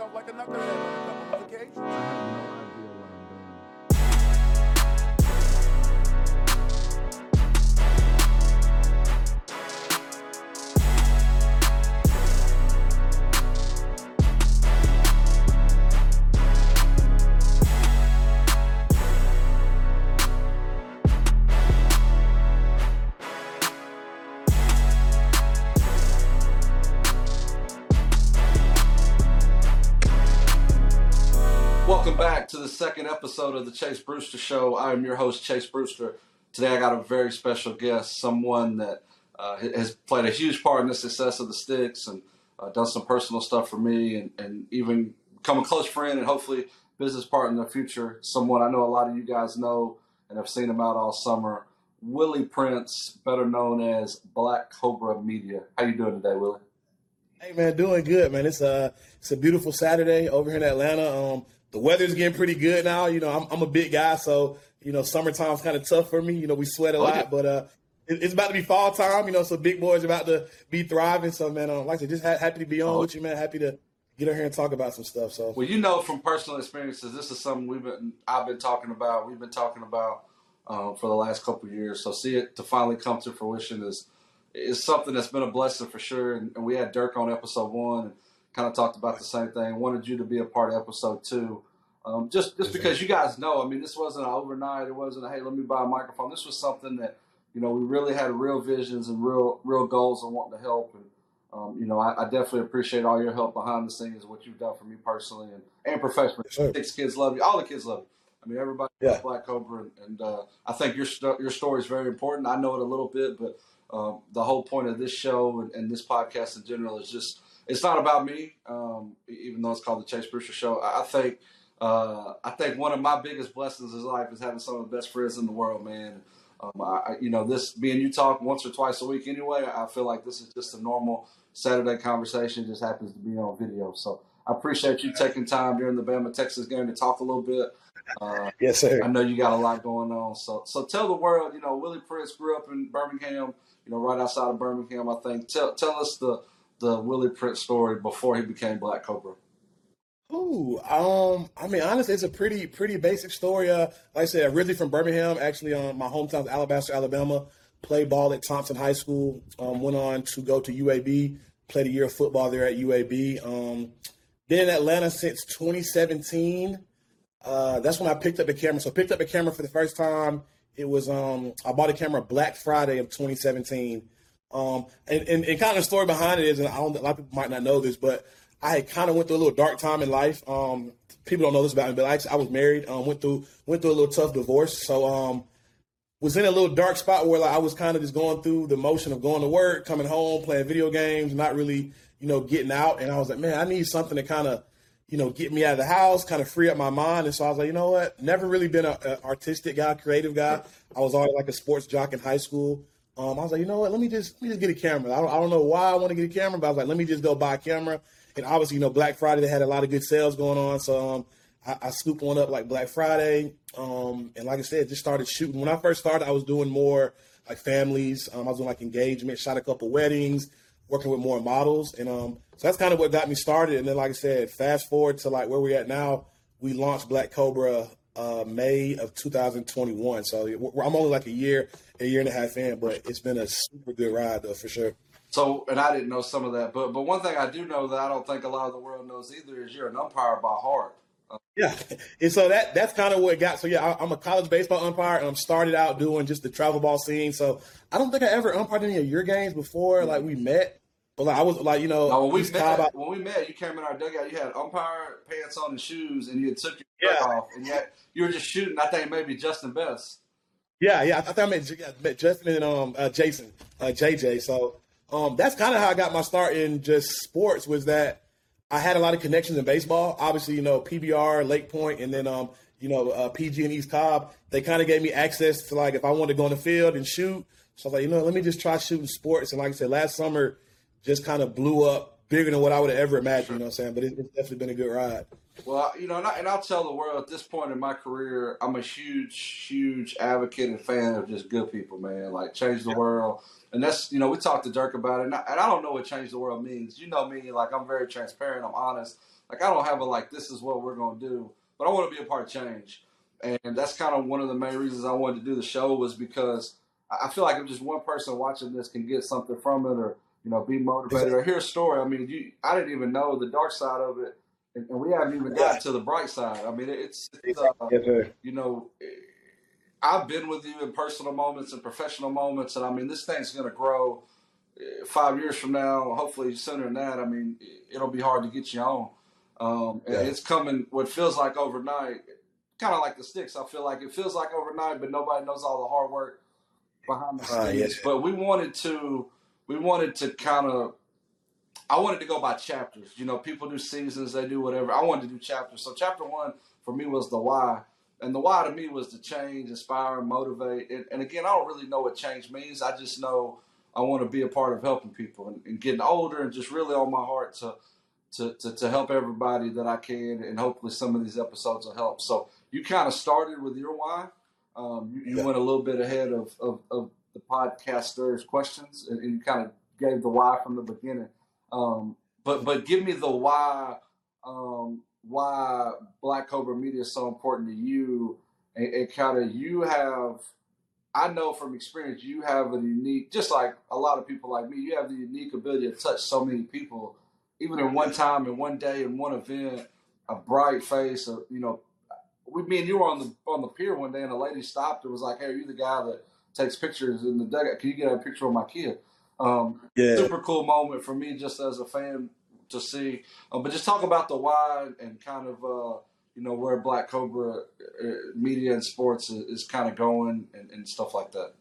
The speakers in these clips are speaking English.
yourself like a knucklehead on a couple of occasions. Second episode of the Chase Brewster Show. I am your host, Chase Brewster. Today I got a very special guest, someone that uh, has played a huge part in the success of the Sticks and uh, done some personal stuff for me and, and even become a close friend and hopefully business partner in the future. Someone I know a lot of you guys know and have seen him out all summer. Willie Prince, better known as Black Cobra Media. How you doing today, Willie? Hey man, doing good, man. It's a it's a beautiful Saturday over here in Atlanta. Um, the weather's getting pretty good now. You know, I'm, I'm a big guy, so you know, summertime's kind of tough for me. You know, we sweat a Oh, lot, yeah. but uh, it, it's about to be fall time. You know, so big boys about to be thriving. So man, um, like I said, just ha- happy to be on Oh. with you, man. Happy to get on here and talk about some stuff. So Well, you know from personal experiences, this is something we've been I've been talking about. We've been talking about um, for the last couple of years. So see it to finally come to fruition is is something that's been a blessing for sure. And, and we had Dirk on episode one and kind of talked about the same thing. Wanted you to be a part of episode two. Um, just just because you guys know, I mean, this wasn't an overnight. It wasn't a hey, let me buy a microphone. This was something that you know we really had real visions and real real goals and wanting to help. And um, you know, I, I definitely appreciate all your help behind the scenes, what you've done for me personally and, and professionally. Yes. Six kids love you. All the kids love you. I mean, everybody Yeah. Black Cobra, and, and uh, I think your your story is very important. I know it a little bit, but um, the whole point of this show and, and this podcast in general is just it's not about me, um, even though it's called the Chase Brewster Show. I, I think uh, I think one of my biggest blessings in life is having some of the best friends in the world, man. Um, I, you know, this being you talk once or twice a week anyway. I feel like this is just a normal Saturday conversation. Just happens to be on video, so I appreciate you taking time during the Bama Texas game to talk a little bit. Uh, yes, sir. I know you got a lot going on, so so tell the world. You know, Willie Prince grew up in Birmingham. You know, right outside of Birmingham, I think. Tell tell us the the Willie Prince story before he became Black Cobra. Ooh, um, I mean, honestly, it's a pretty pretty basic story. Uh, like I said, originally from Birmingham, actually, um, my hometown, Alabaster, Alabama. Played ball at Thompson High School. Um, went on to go to UAB. Played a year of football there at UAB. Um, been in Atlanta since 2017. Uh, that's when I picked up the camera. So picked up the camera for the first time. It was um, I bought a camera Black Friday of 2017. Um, and, and, and kind of the story behind it is, and I don't, a lot of people might not know this, but I kind of went through a little dark time in life. Um, people don't know this about me, but I, actually, I was married. Um, went through went through a little tough divorce. So um, was in a little dark spot where like I was kind of just going through the motion of going to work, coming home, playing video games, not really, you know, getting out. And I was like, man, I need something to kind of, you know, get me out of the house, kind of free up my mind. And so I was like, you know what? Never really been an artistic guy, creative guy. I was always like a sports jock in high school. Um, I was like, you know what? Let me just let me just get a camera. I don't, I don't know why I want to get a camera, but I was like, let me just go buy a camera. And obviously, you know, Black Friday they had a lot of good sales going on, so um, I, I scooped one up like Black Friday. Um, and like I said, just started shooting. When I first started, I was doing more like families. Um, I was doing like engagement, shot a couple weddings, working with more models, and um, so that's kind of what got me started. And then, like I said, fast forward to like where we're at now. We launched Black Cobra uh, May of 2021. So I'm only like a year, a year and a half in, but it's been a super good ride though for sure. So, and I didn't know some of that, but but one thing I do know that I don't think a lot of the world knows either is you're an umpire by heart. Yeah, and so that that's kind of what it got. So yeah, I, I'm a college baseball umpire, and I'm started out doing just the travel ball scene. So I don't think I ever umpired any of your games before, mm-hmm. like we met. But like I was like, you know, Now, when we met, I- when we met, you came in our dugout. You had umpire pants on and shoes, and you had took your shirt Yeah. off, and yet you were just shooting. I think maybe Justin Best. Yeah, yeah. I think I met, yeah, Justin and um, uh, Jason, uh, JJ. So um, that's kind of how I got my start in just sports. Was that I had a lot of connections in baseball. Obviously, you know PBR, Lake Point, and then um, you know uh, PG and East Cobb. They kind of gave me access to like if I wanted to go on the field and shoot. So I was like, you know, let me just try shooting sports. And like I said, last summer just kind of blew up bigger than what I would have ever imagined. You know what I'm saying? But it, it's definitely been a good ride. Well, you know, and, I, and I'll tell the world at this point in my career, I'm a huge, huge advocate and fan of just good people, man. Like change the world, and that's you know we talked to Dirk about it, and I, and I don't know what change the world means. You know me, like I'm very transparent, I'm honest. Like I don't have a like this is what we're gonna do, but I want to be a part of change, and that's kind of one of the main reasons I wanted to do the show was because I feel like if just one person watching this can get something from it, or you know, be motivated, or hear a story. I mean, you, I didn't even know the dark side of it and, and we haven't even got to the bright side. I mean, it's, it's uh, Yes, you know, I've been with you in personal moments and professional moments, and I mean, this thing's going to grow uh, five years from now, hopefully sooner than that. I mean, it'll be hard to get you on. Um, and Yeah. it's coming what feels like overnight, kind of like the sticks. I feel like it feels like overnight, but nobody knows all the hard work behind the Ah, scenes. yes. But we wanted to, we wanted to kind of I wanted to go by chapters. You know, people do seasons, they do whatever. I wanted to do chapters. So chapter one for me was the why. And the why to me was to change, inspire, motivate. And, and again, I don't really know what change means. I just know I want to be a part of helping people and, and getting older and just really on my heart to, to, to, to help everybody that I can. And hopefully some of these episodes will help. So you kind of started with your why. Um, you, you Yeah. went a little bit ahead of, of, of the podcasters' questions and, and you kind of gave the why from the beginning. Um, but but give me the why um, why Black Cobra Media is so important to you, and, and kind of you have. I know from experience you have a unique, just like a lot of people like me, you have the unique ability to touch so many people, even in one time, in one day, in one event. A bright face, a, you know. We, me and you were on the on the pier one day, and a lady stopped and was like, "Hey, are you the guy that takes pictures in the dugout? Can you get a picture of my kid?" Um, Yeah. super cool moment for me just as a fan to see. Um, but just talk about the why and kind of uh, you know where Black Cobra uh, media and sports is, is kind of going and, and stuff like that.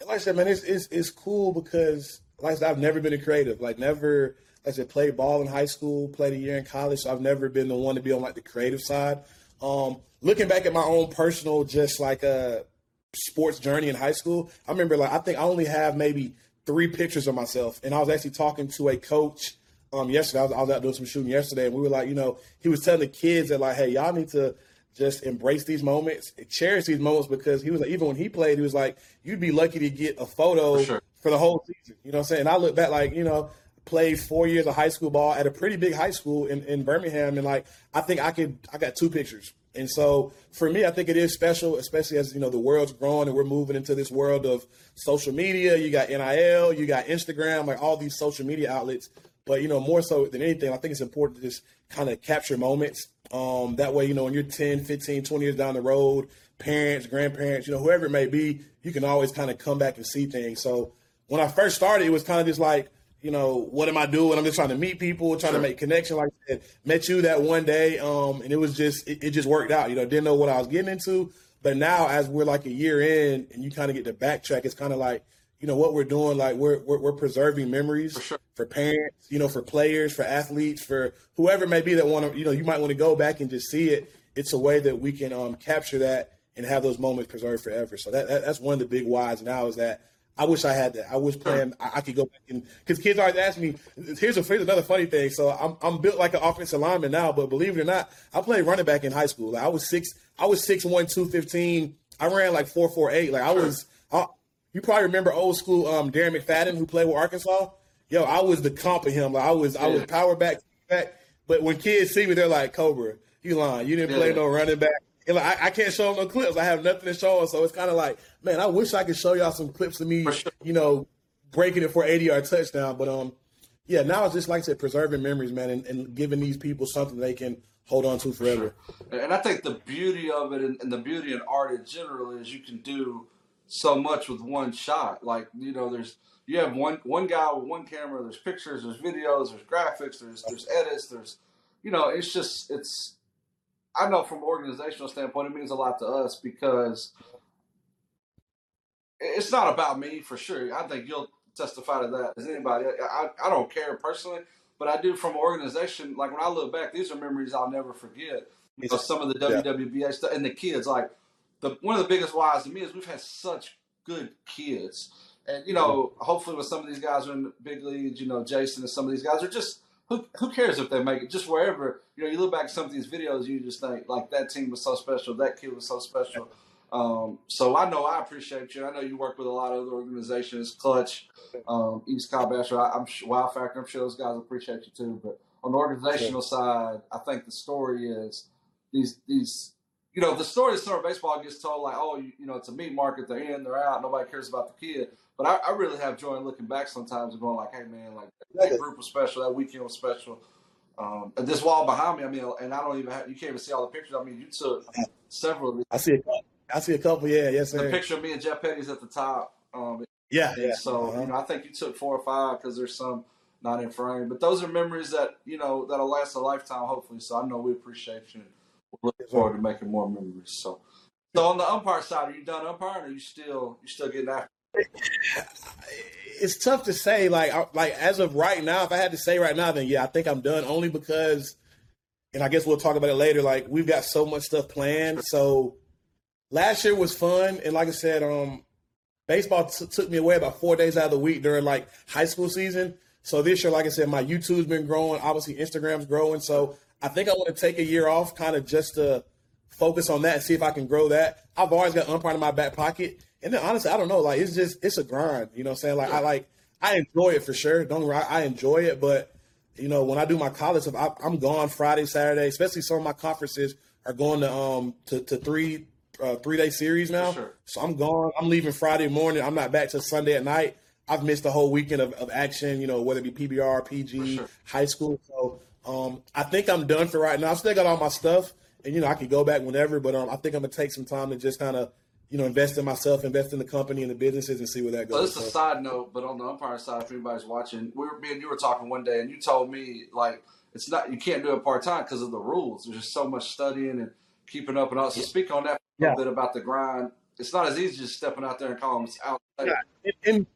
like I said, man, it's, it's it's cool because like I said, I've never been a creative. Like never, like I said, played ball in high school, played a year in college. So I've never been the one to be on like the creative side. Um, looking back at my own personal, just like a sports journey in high school, I remember like I think I only have maybe three pictures of myself, and I was actually talking to a coach um yesterday. I was, I was out doing some shooting yesterday, and we were like, you know, he was telling the kids that like, hey, y'all need to just embrace these moments, cherish these moments because he was like, even when he played, he was like, you'd be lucky to get a photo For sure. for the whole season. You know what I'm saying? And I look back like, you know, played four years of high school ball at a pretty big high school in, in Birmingham and like I think I could I got two pictures. And so for me, I think it is special, especially as you know the world's growing and we're moving into this world of social media. You got NIL, you got Instagram, like all these social media outlets. But you know, more so than anything, I think it's important to just kind of capture moments. Um, that way, you know, when you're 10, 15, 20 years down the road, parents, grandparents, you know, whoever it may be, you can always kind of come back and see things. So when I first started, it was kind of just like, you know, what am I doing? I'm just trying to meet people, trying to make connection. Like I said, met you that one day, um, and it was just, it, it just worked out. You know, didn't know what I was getting into, but now as we're like a year in, and you kind of get to backtrack, it's kind of like, you know, what we're doing. Like we're we're, we're preserving memories For sure. for parents, you know, for players, for athletes, for whoever it may be that want to, you know, you might want to go back and just see it. It's a way that we can um, capture that and have those moments preserved forever. So that, that that's one of the big whys now is that I wish I had that. I wish playing I, I could go back and because kids always ask me. Here's a here's another funny thing. So I'm I'm built like an offensive lineman now, but believe it or not, I played running back in high school. Like I was six I was six one two fifteen. I ran like four four eight. Like I was. I, you probably remember old school um, Darren McFadden who played with Arkansas. Yo, I was the comp of him. Like I was I was power back back. But when kids see me, they're like, Cobra, you lying. You didn't play no running back. And like, I, I can't show them no clips. I have nothing to show them. So it's kind of like, man, I wish I could show y'all some clips of me, sure. you know, breaking it for 80 yard touchdown. But um, yeah, now it's just like I said, preserving memories, man, and, and giving these people something they can hold on to forever. And I think the beauty of it and, and the beauty in art in general is you can do so much with one shot. Like, you know, there's you have one one guy with one camera, there's pictures, there's videos, there's graphics, there's there's edits, there's you know, it's just it's I know from an organizational standpoint it means a lot to us because it's not about me for sure. I think you'll testify to that as anybody. I, I, don't care personally, but I do from an organization. Like when I look back, these are memories I'll never forget. You know, some of the Yeah. WWBA stuff and the kids. Like the one of the biggest whys to me is we've had such good kids. and you know, hopefully, with some of these guys are in the big leagues, you know, Jason and some of these guys are just who who cares if they make it? Just wherever you know, you look back at some of these videos, you just think like that team was so special, that kid was so special. Um, so I know I appreciate you. I know you work with a lot of other organizations, Clutch, um, East Cobb Astro. I, I'm sure, Wow Factor. I'm sure those guys appreciate you too. But on the organizational side, I think the story is these these you know the story of summer baseball gets told like oh you, you know it's a meat market they're in they're out nobody cares about the kid. But I, I really have joy in looking back sometimes and going like hey man like that group was special that weekend was special. Um, and this wall behind me, I mean, and I don't even have, you can't even see all the pictures. I mean, you took several of these. I see a couple. I see a couple. Yeah, yes, The picture of me and Jeff Petty's at the top. Um, Yeah, yeah. so Uh-huh. you know, I think you took four or five because there's some not in frame, but those are memories that you know that'll last a lifetime, hopefully. So I know we appreciate you. Looking forward to making more memories. So, so on the umpire side, are you done umpiring, or are you still you still getting after? it's tough to say. Like, I- like as of right now, if I had to say right now, then yeah, I think I'm done. Only because, and I guess we'll talk about it later. Like, we've got so much stuff planned. So, last year was fun, and like I said, um, baseball t- took me away about four days out of the week during like high school season. So this year, like I said, my YouTube's been growing. Obviously, Instagram's growing. So I think I want to take a year off, kind of just to focus on that and see if I can grow that. I've always got umpire in my back pocket. And then honestly, I don't know. Like it's just it's a grind. You know what I'm saying? Like I like I enjoy it for sure. Don't I enjoy it, but you know, when I do my college stuff, I, I'm gone Friday, Saturday, especially some of my conferences are going to um to, to three uh, three day series now. sure. So I'm gone. I'm leaving Friday morning. I'm not back till Sunday at night. I've missed the whole weekend of, of action, you know, whether it be PBR, PG, sure. high school. So um, I think I'm done for right now. I still got all my stuff, and you know I can go back whenever. But um, I think I'm gonna take some time to just kind of, you know, invest in myself, invest in the company and the businesses, and see where that So goes. this is a side note, but on the umpire side, if anybody's watching, we were me and you were talking one day, and you told me like it's not you can't do it part time because of the rules. There's just so much studying and keeping up and all. So speak on that a Yeah. little bit about the grind. It's not as easy just stepping out there and calling it's out. Yeah, and, and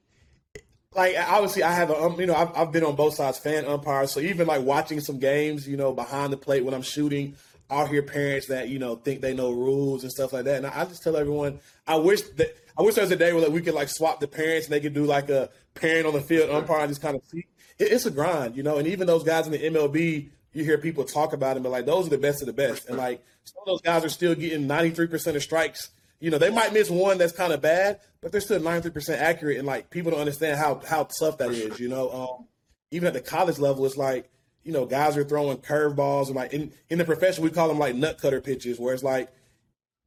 like obviously I have a um, you know I've, I've been on both sides fan umpire. So even like watching some games you know behind the plate when I'm shooting I'll hear parents that you know think they know rules and stuff like that. And I, I just tell everyone I wish that I wish there was a day where like, we could like swap the parents and they could do like a parent on the field umpire and just kind of see. It, it's a grind you know and even those guys in the MLB you hear people talk about them but like those are the best of the best. And like some of those guys are still getting 93% of strikes you know, they might miss one that's kind of bad, but they're still 93% accurate. And like people don't understand how how tough that is. You know, um, even at the college level, it's like you know guys are throwing curveballs and like in in the profession we call them like nut cutter pitches, where it's like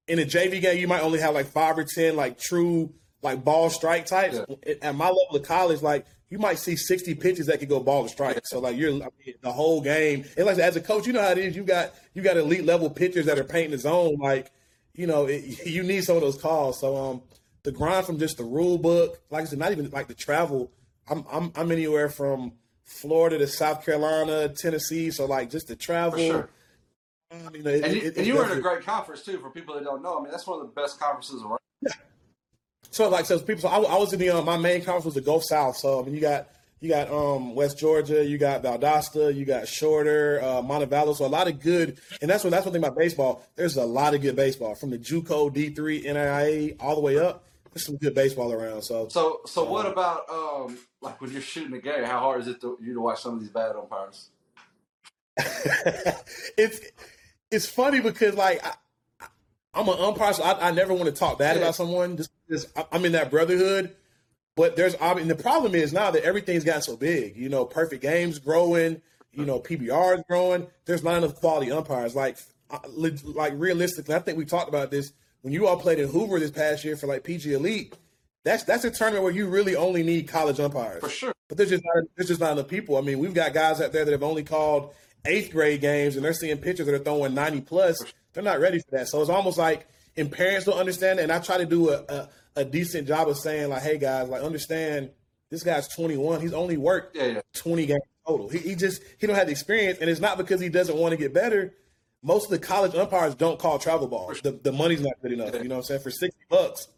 in a JV game you might only have like five or ten like true like ball strike types. At my level of college, like you might see 60 pitches that could go ball to strike. So like you're I mean, the whole game. And like as a coach, you know how it is. You got you got elite level pitchers that are painting the zone. Like you know, it, you need some of those calls. So um, the grind from just the rule book, like I said, not even like the travel. I'm I'm I'm anywhere from Florida to South Carolina, Tennessee. So like just the travel. sure. you know, it- And you, it- and you were in a great conference too. For people that don't know, I mean that's one of the best conferences around. Yeah. So like so people, so I, I was in the um, my main conference was the Gulf South. So I mean you got you got um West Georgia, you got Valdosta, you got Shorter, uh, Montevallo. So a lot of good, and that's what that's one thing about baseball. There's a lot of good baseball from the JUCO, D3, NIA, all the way up. There's some good baseball around. So So so what about um like when you're shooting a game? How hard is it to you to watch some of these bad umpires? it's it's funny because like I, I'm an umpire, so I, I never want to talk bad Yeah. about someone just because I'm in that brotherhood. But there's and the problem is now that everything's gotten so big. You know, perfect games growing. You know, PBR is growing. There's not enough quality umpires. Like, like realistically, I think we talked about this when you all played in Hoover this past year for like PG Elite. That's that's a tournament where you really only need college umpires. For sure. But there's just not there's just not enough people. I mean, we've got guys out there that have only called eighth grade games, and they're seeing pitchers that are throwing ninety plus. They're not ready for that. So it's almost like, and parents don't understand it. And I try to do a, a, a decent job of saying like, hey guys, like understand this guy's 21. He's only worked Yeah, yeah. 20 games total. He, he just he don't have the experience, and it's not because he doesn't want to get better. Most of the college umpires don't call travel balls. The, the money's not good enough. You know what I'm saying? For 60 bucks,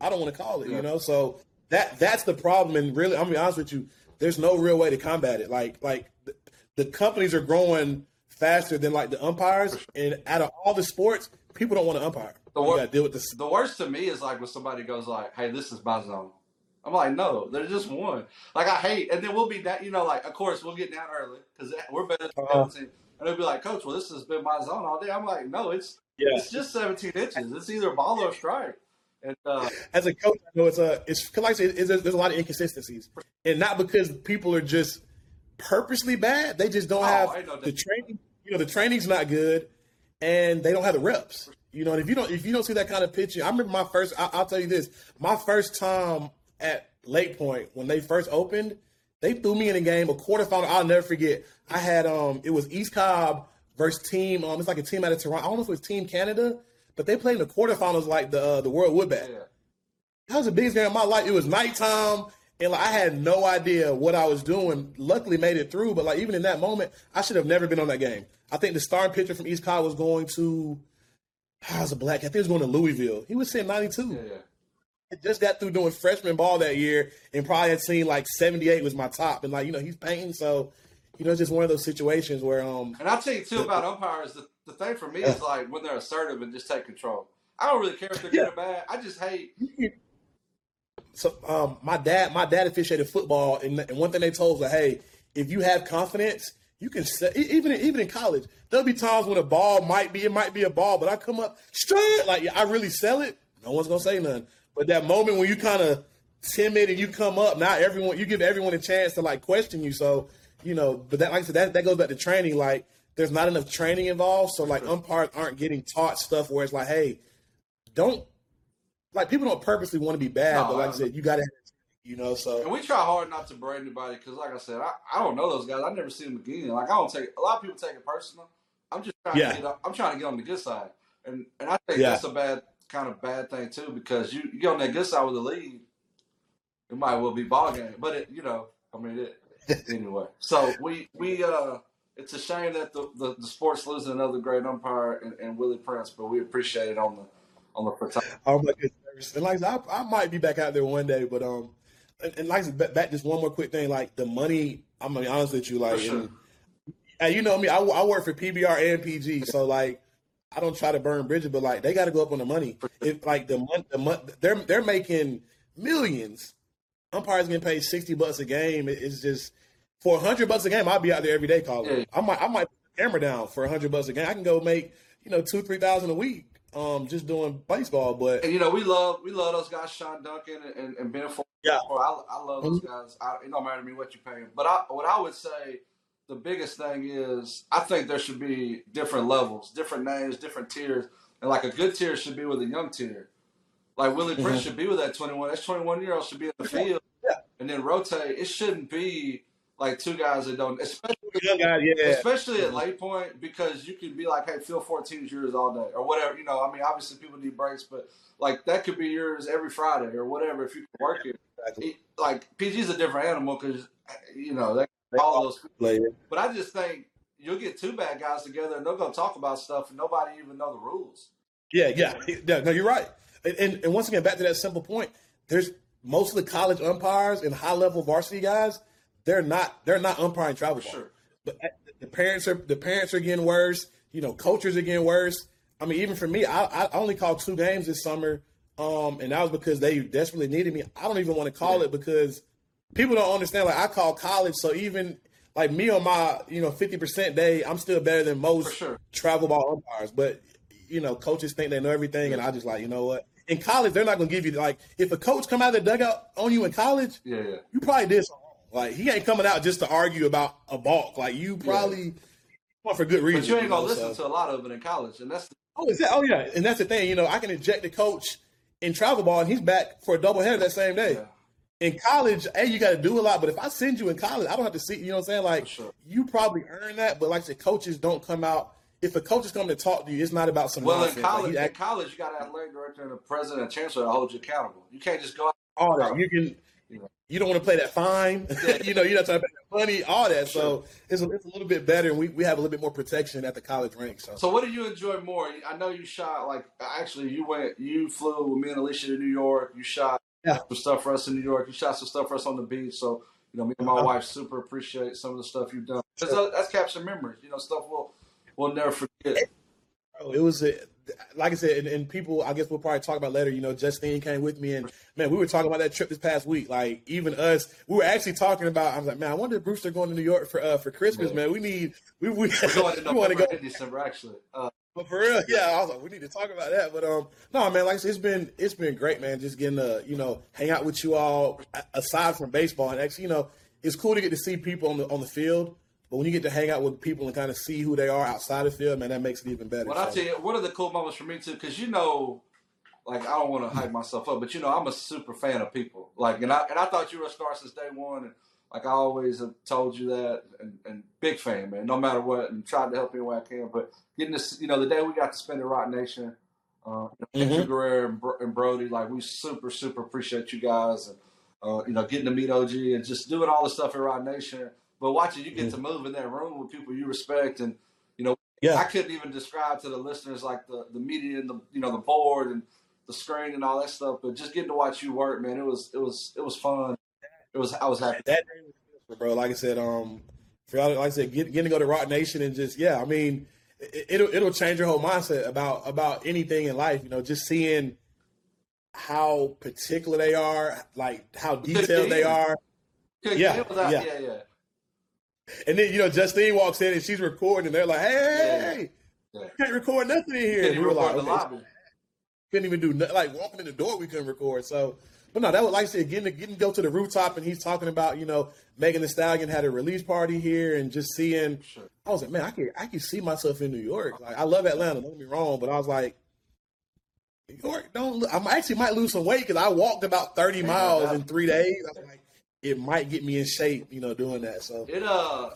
I don't want to call it, you know? So that that's the problem. And really, I'm gonna be honest with you, there's no real way to combat it. Like like the, the companies are growing faster than like the umpires. And out of all the sports, people don't want to umpire. The wor- deal with this. The worst to me is like when somebody goes like, "Hey, this is my zone," I'm like, no, there's just one. Like I hate, and then we'll be that, you know, like of course we'll get down early because we're better than Uh-huh. 17, and they'll be like, coach, well this has been my zone all day. I'm like, no, it's Yeah. it's just 17 inches. It's either ball or strike. And uh, As a coach, I know it's a it's because like I said, there's a lot of inconsistencies, and not because people are just purposely bad. They just don't Oh, have no the training. You know, the training's not good, and they don't have the reps. You know, and if you don't if you don't see that kind of pitching, I remember my first. I, I'll tell you this: my first time at Lake Point when they first opened, they threw me in a game, a quarterfinal. I'll never forget. I had um, it was East Cobb versus team. Um, it's like a team out of Toronto. I don't know if it was Team Canada, but they played in the quarterfinals like the uh, the World Woodbat. yeah, That was the biggest game of my life. It was nighttime, and like I had no idea what I was doing. Luckily, made it through. But like even in that moment, I should have never been on that game. I think the starting pitcher from East Cobb was going to. I was a black. I think he was going to Louisville. He was saying ninety two. yeah, yeah. I just got through doing freshman ball that year, and probably had seen like seventy eight was my top. And like you know, he's painting, so you know, it's just one of those situations where um And I'll tell you too about umpires. The, the thing for me is like when they're assertive and just take control. I don't really care if they're good or bad. I just hate. so um, my dad, my dad officiated football, and, and one thing they told us, like, hey, if you have confidence, you can e- even even in college, there'll be times when a ball might be it might be a ball, but I come up straight like I really sell it. No one's gonna say nothing. But that moment when you kind of timid and you come up, now everyone you give everyone a chance to like question you. So you know, but that like I said, that that goes back to training. Like there's not enough training involved, so like umpires aren't getting taught stuff where it's like, hey, don't like people don't purposely want to be bad, No, but like I I- said, you got to, you know. So And we try hard not to braid anybody because, like I said, I, I don't know those guys. I never see them again. Like I don't take a lot of people take it personal. I'm just trying Yeah. to get. I'm trying to get on the good side, and and I think Yeah. that's a bad kind of bad thing too because you, you get on that good side with the lead, it might well be ball game. But it, you know, I mean, it anyway. So we we uh, it's a shame that the the, the sport's losing another great umpire and, and Willie Prince, but we appreciate it on the on the photography. Oh my goodness! And like I, I might be back out there one day, but um, and, and like I back, just one more quick thing, like the money. I'm gonna be honest with you, like, sure. and, and you know me, I, I work for PBR and PG, so like, I don't try to burn bridges, but like, they got to go up on the money. If like the month, the month, they're they're making millions. Umpires getting paid sixty bucks a game. It- It's just for hundred bucks a game. I'd be out there every day calling. I might I might put the camera down for hundred bucks a game. I can go make you know two three thousand a week. Um, just doing baseball, but And you know, we love we love those guys, Sean Duncan and, and, and Ben Ford. Yeah. I, I love those guys. I, it don't matter to me what you pay them. But I, what I would say, the biggest thing is, I think there should be different levels, different names, different tiers, and like a good tier should be with a young tier. Like Willie Prince should be with that twenty one. That twenty one year old should be in the field, Yeah. and then rotate. It shouldn't be like two guys that don't, especially guy, yeah. especially at mm-hmm. Lake Point because you can be like, hey, feel 14 is yours all day or whatever. You know, I mean, obviously people need breaks, but like that could be yours every Friday or whatever if you can work it. Exactly. Like PG's a different animal because you know they all those. Player. But I just think you'll get two bad guys together and they're gonna talk about stuff and nobody even know the rules. Yeah, yeah, yeah. No, you're right. And, and and once again, back to that simple point. There's most of the college umpires and high level varsity guys. They're not. They're not umpiring travel ball. sure. But the parents are the parents are getting worse. You know, coaches are getting worse. I mean, even for me, I, I only called two games this summer, um, and that was because they desperately needed me. I don't even want to call it because people don't understand. Like I call college, so even like me on my you know fifty percent day, I'm still better than most sure. travel ball umpires. But you know, coaches think they know everything, and I just like you know what. In college, they're not going to give you like if a coach come out of the dugout on you in college, Yeah, yeah. you probably did something. Like he ain't coming out just to argue about a balk. Like you probably want for good reason. But you ain't gonna know, listen so- to a lot of it in college, and that's Oh, is that? Oh, yeah. And that's the thing. You know, I can eject the coach in travel ball, and he's back for a doubleheader that same day. Yeah. In college, hey, you got to do a lot. But if I send you in college, I don't have to see. You know what I'm saying? Like, sure. you probably earn that. But like the coaches don't come out. If a coach is coming to talk to you, it's not about some well in nonsense. Like, college. he in college, you got an athletic director and a president and chancellor to hold you accountable. You can't just go out. all that. You can. You don't want to play that fine. you know, you're not trying to pay that money, all that. So it's a, it's a little bit better, and we, we have a little bit more protection at the college rank. So, So, what do you enjoy more? I know you shot like actually you went you flew with me and Alicia to New York. You shot Yeah. some stuff for us in New York. You shot some stuff for us on the beach. So you know me and my Uh-huh. wife super appreciate some of the stuff you've done. that- that's captured memories. You know stuff we'll we'll never forget. Oh, it was a, like I said, and, and, people, I guess we'll probably talk about later. You know, Justine came with me, and man, we were talking about that trip this past week. Like even us, we were actually talking about. I was like, man, I wonder if Brewster going to New York for uh, for Christmas. Man, we need we we, we want to go in December actually. Uh, but for real, yeah, I was like, we need to talk about that. But um, no, man, like I said, it's been it's been great, man. Just getting to you know hang out with you all aside from baseball, and actually, you know, it's cool to get to see people on the on the field. But when you get to hang out with people and kind of see who they are outside the field, man, that makes it even better. Well, so. I tell you, one of the cool moments for me too, because you know, like I don't want to hype myself up, but you know, I'm a super fan of people. Like, and I and I thought you were a star since day one, and like I always have told you that, and, and big fan, man. No matter what, and tried to help any way I can. But getting this, you know, the day we got to spend at Roc Nation, uh, mm-hmm. Guerrero and, and, Brody, like we super super appreciate you guys, and uh, you know, getting to meet OG and just doing all the stuff at Roc Nation but watching you get to move in that room with people you respect, and you know, yeah. I couldn't even describe to the listeners like the the media and the you know the board and the screen and all that stuff. But just getting to watch you work, man, it was it was it was fun. It was I was happy. That day was bro. Like I said, um, for y'all, like I said, get, getting to go to Roc Nation and just yeah, I mean, it, will it'll change your whole mindset about about anything in life. You know, just seeing how particular they are, like how detailed they are. Yeah, yeah, yeah, yeah. And then you know Justine walks in and she's recording, and they're like, "Hey, yeah. Yeah. can't record nothing in here." And we were like, okay. couldn't even do nothing. Like walking in the door, we couldn't record. So, but no, that was like I said, getting to, getting to go to the rooftop, and he's talking about you know Megan Thee Stallion had a release party here, and just seeing. Sure. I was like, man, I can I can see myself in New York. Like I love Atlanta. Don't get me wrong, but I was like. New York, don't. I actually might lose some weight because I walked about thirty miles in three days. I was like, it might get me in shape, you know, doing that. So it uh,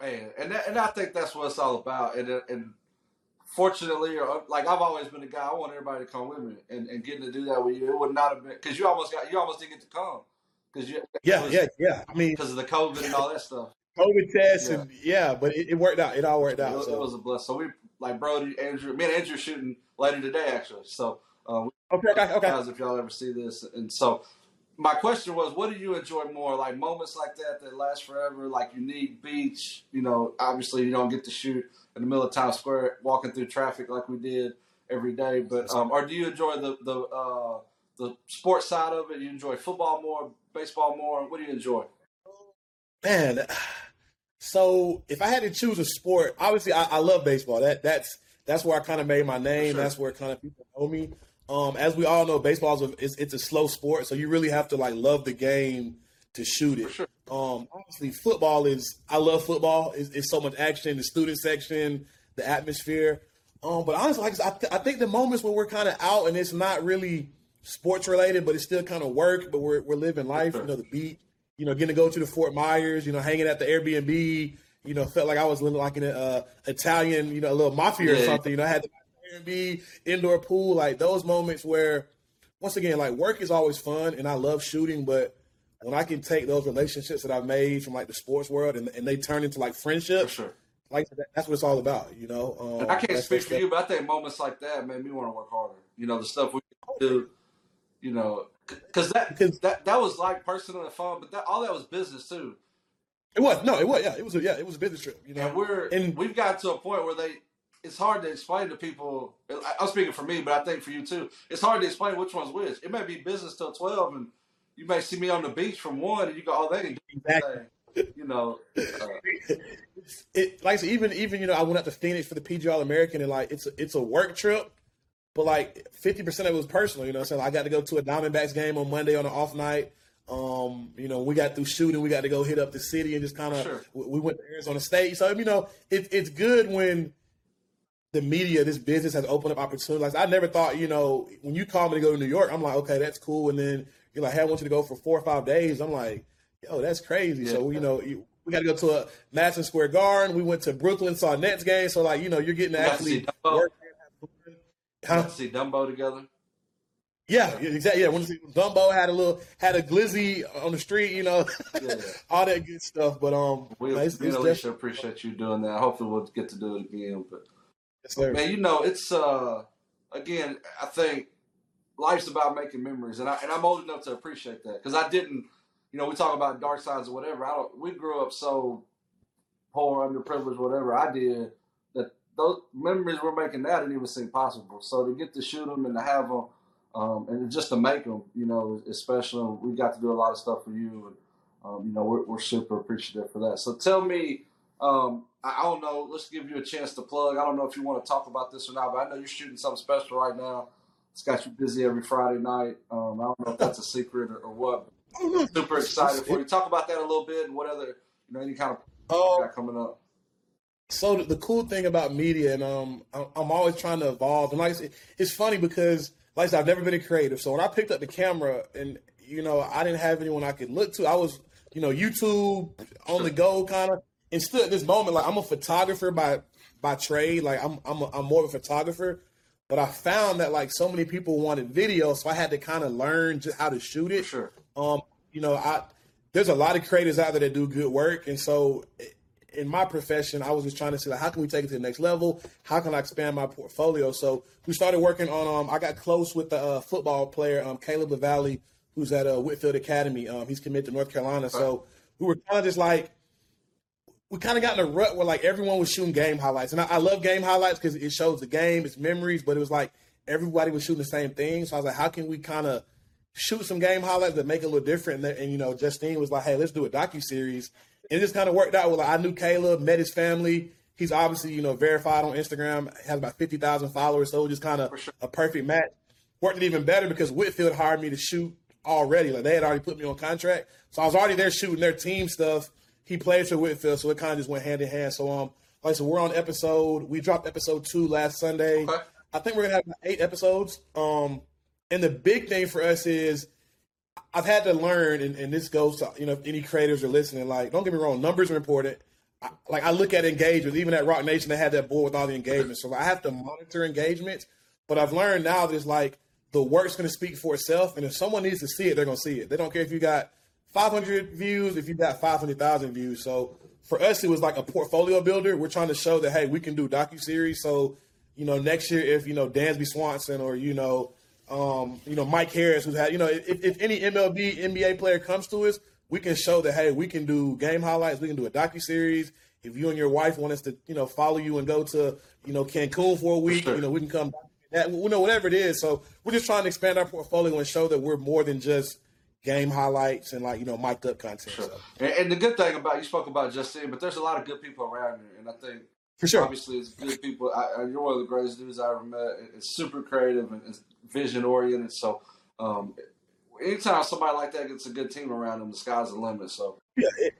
man, and that, and I think that's what it's all about. And and fortunately, or like I've always been a guy. I want everybody to come with me, and, and getting to do that with you, it would not have been because you almost got you almost didn't get to come because you yeah was, yeah yeah. I mean because of the COVID and all that stuff. COVID test yeah. and yeah, but it, it, worked out. It all worked out. It, so. it was a bless. So we like Brody, Andrew, me and Andrew shooting later today actually. So um, okay, okay, okay. Guys, if y'all ever see this, and so my question was, what do you enjoy more? Like moments like that that last forever, like unique beach. You know, obviously you don't get to shoot in the middle of Times Square, walking through traffic like we did every day. But um, or do you enjoy the the uh, the sports side of it? You enjoy football more, baseball more? What do you enjoy? Man, so if I had to choose a sport, obviously I, I love baseball. That that's that's where I kind of made my name. Sure. That's where kind of people know me. Um, as we all know, baseball is a, it's, it's, a slow sport, so you really have to like love the game to shoot it. Sure. Um, obviously, football is I love football. It's, it's, so much action, the student section, the atmosphere. Um, but honestly, like, I, th- I think the moments when we're kind of out and it's not really sports related, but it's still kind of work, but we're we're living life. Sure. You know, the beat. You know, getting to go to the Fort Myers. You know, hanging at the Airbnb. You know, felt like I was living like in a uh, Italian, you know, a little mafia yeah. or something. You know, I had Airbnb, indoor pool, like those moments where, once again, like work is always fun and I love shooting, but when I can take those relationships that I've made from like the sports world and, and they turn into like friendships, sure. like that's what it's all about, you know. Um, I can't speak for you, but I think moments like that made me want to work harder. You know, the stuff we do, you know, because that Cause, that that was like personal and fun, but that all that was business too. It was no, it was yeah, it was a, yeah, it was a business trip. You know, and we're and we've got to a point where they it's hard to explain to people. I'm speaking for me, but I think for you too. It's hard to explain which one's which. It may be business till twelve, and you may see me on the beach from one, and you go, "Oh, they can exactly." You know, uh, it like even even you know I went out to Phoenix for the PG All American, and like it's a, it's a work trip, but like fifty percent of it was personal. You know, so I got to go to a Diamondbacks game on Monday on an off night. Um, you know, we got through shooting, we got to go hit up the city and just kind of sure. we went to Arizona State. So you know, it, it's good when the media, this business has opened up opportunities. Like, I never thought, you know, when you call me to go to New York, I'm like, okay, that's cool. And then you're like, hey, I want you to go for four or five days. I'm like, yo, that's crazy. Yeah. So, you know, we got to go to a Madison Square Garden. We went to Brooklyn, saw Nets game. So, like, you know, you're getting to actually work. Huh? See Dumbo together. Yeah, exactly. Yeah, when Dumbo had a little had a glizzy on the street, you know, yeah. all that good stuff. But um, we, me and Alicia appreciate you doing that. Hopefully, we'll get to do it again. But Yes, Man, you know, it's uh again, I think life's about making memories, and I and I'm old enough to appreciate that because I didn't, you know, we talk about dark sides or whatever. I don't. We grew up so poor, underprivileged, whatever. I did that those memories we're making now didn't even seem possible. So to get to shoot them and to have them, um, and just to make them, you know, especially. We got to do a lot of stuff for you, and um, you know, we're, we're super appreciative for that. So tell me, um, I, don't know. Let's give you a chance to plug. I don't know if you want to talk about this or not, but I know you're shooting something special right now. It's got you busy every Friday night. Um, I don't know if that's a secret or, or what. Super excited for you. Talk about that a little bit and what other, you know, any kind of Oh, got coming up. so the, the cool thing about media, and um, I'm, I'm always trying to evolve. And like I said, it's funny because, like I said, I've never been a creative. So when I picked up the camera, and you know, I didn't have anyone I could look to. I was, you know, YouTube on the go kind of. And still at this moment, like I'm a photographer by by trade. Like I'm I'm a, I'm more of a photographer. But I found that like so many people wanted video, so I had to kind of learn just how to shoot it. Sure. Um, you know, I there's a lot of creators out there that do good work, and so in my profession, I was just trying to see like, how can we take it to the next level? How can I expand my portfolio? So we started working on. Um, I got close with the uh, football player, um, Caleb LaVallee, who's at uh, Whitefield Academy. Um, he's committed to North Carolina. So we were kind of just like, we kind of got in a rut where like everyone was shooting game highlights, and I, I love game highlights because it shows the game, it's memories. But it was like everybody was shooting the same thing. So I was like, how can we kind of shoot some game highlights that make it a little different? And, and you know, Justine was like, hey, let's do a docu series. And it just kind of worked out. With like, I knew Caleb, met his family. He's obviously you know verified on Instagram, has about fifty thousand followers. So it was just kind of sure. a perfect match. Worked it even better because Whitefield hired me to shoot already. Like they had already put me on contract, so I was already there shooting their team stuff. He played for Whitefield, so it kind of just went hand in hand. So um, like so we're on episode. We dropped episode two last Sunday. Okay. I think we're gonna have eight episodes. Um, and the big thing for us is I've had to learn, and, and this goes to you know if any creators are listening. Like, don't get me wrong, numbers are important. I, like I look at engagements, even at Roc Nation, they had that board with all the engagements. So I have to monitor engagements. But I've learned now that it's like the work's going to speak for itself, and if someone needs to see it, they're going to see it. They don't care if you got 500 views, if you got 500,000 views. So for us, it was like a portfolio builder. We're trying to show that hey, we can do docu series. So you know, next year if you know Dansby Swanson or you know um, you know, Mike Harris, who's had, you know, if, if any MLB, NBA player comes to us, we can show that, hey, we can do game highlights, we can do a docu series. If you and your wife want us to, you know, follow you and go to, you know, Cancun for a week, you know, we can come. That you know, whatever it is. So we're just trying to expand our portfolio and show that we're more than just game highlights and like you know mic'd up content. So, And, and the good thing about you spoke about Justine, but there's a lot of good people around here, and I think for sure. obviously it's good people. I, you're one of the greatest dudes I ever met. It's super creative and it's vision oriented. So um, anytime somebody like that gets a good team around them, the sky's the limit. So Yeah, it,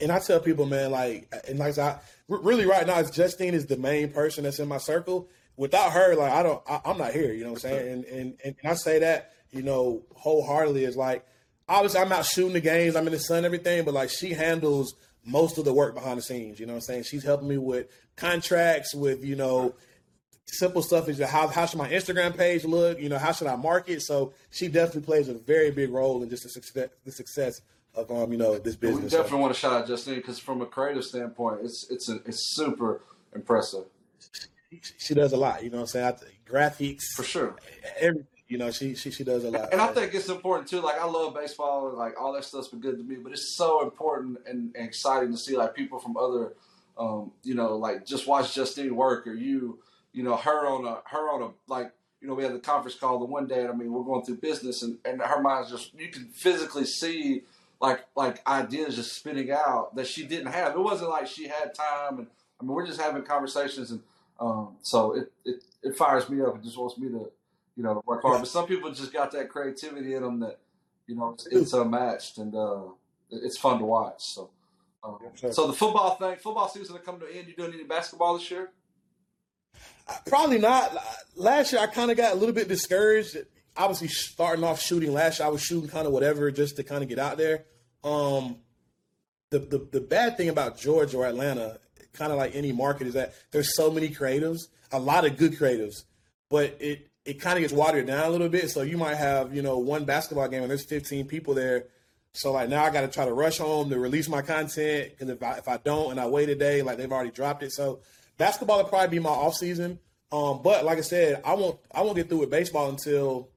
and I tell people, man, like, and like I, really right now, it's Justine is the main person that's in my circle. Without her, like, I don't, I, I'm not here. You know what I'm saying? And, and and I say that, you know, wholeheartedly. Is like, obviously, I'm out shooting the games, I'm in the sun, everything, but like, she handles most of the work behind the scenes. You know what I'm saying? She's helping me with contracts, with you know, simple stuff is how how should my Instagram page look? You know, how should I market? So she definitely plays a very big role in just the success, the success of um, you know, this we business. So- definitely want to shout out Justine because from a creative standpoint, it's it's a, it's super impressive she does a lot. You know what I'm saying? I graphics, for sure. everything. You know, she she she does a lot. And I think it's important too. Like I love baseball, and like all that stuff's been good to me. But it's so important and, and exciting to see like people from other, um, you know, like just watch Justine work or you, you know, her on a her on a like you know we had the conference call the one day. And I mean we're going through business and and her mind's just you can physically see like like ideas just spinning out that she didn't have. It wasn't like she had time and I mean we're just having conversations and um, so it, it it fires me up. It just wants me to you know, to work hard. But some people just got that creativity in them that, you know, it's, it's unmatched and uh, it's fun to watch. So, um, so the football thing, football season to come to an end. You doing any basketball this year? Probably not. Last year, I kind of got a little bit discouraged. Obviously, starting off shooting last year, I was shooting kind of whatever just to kind of get out there. Um, the, the the bad thing about Georgia or Atlanta, kind of like any market, is that there's so many creatives, a lot of good creatives, but it it kind of gets watered down a little bit. So you might have you know one basketball game and there's 15 people there. So like now I got to try to rush home to release my content because if I if I don't and I wait a day, like they've already dropped it. So basketball will probably be my off season. Um, but like I said, I won't I won't get through with baseball until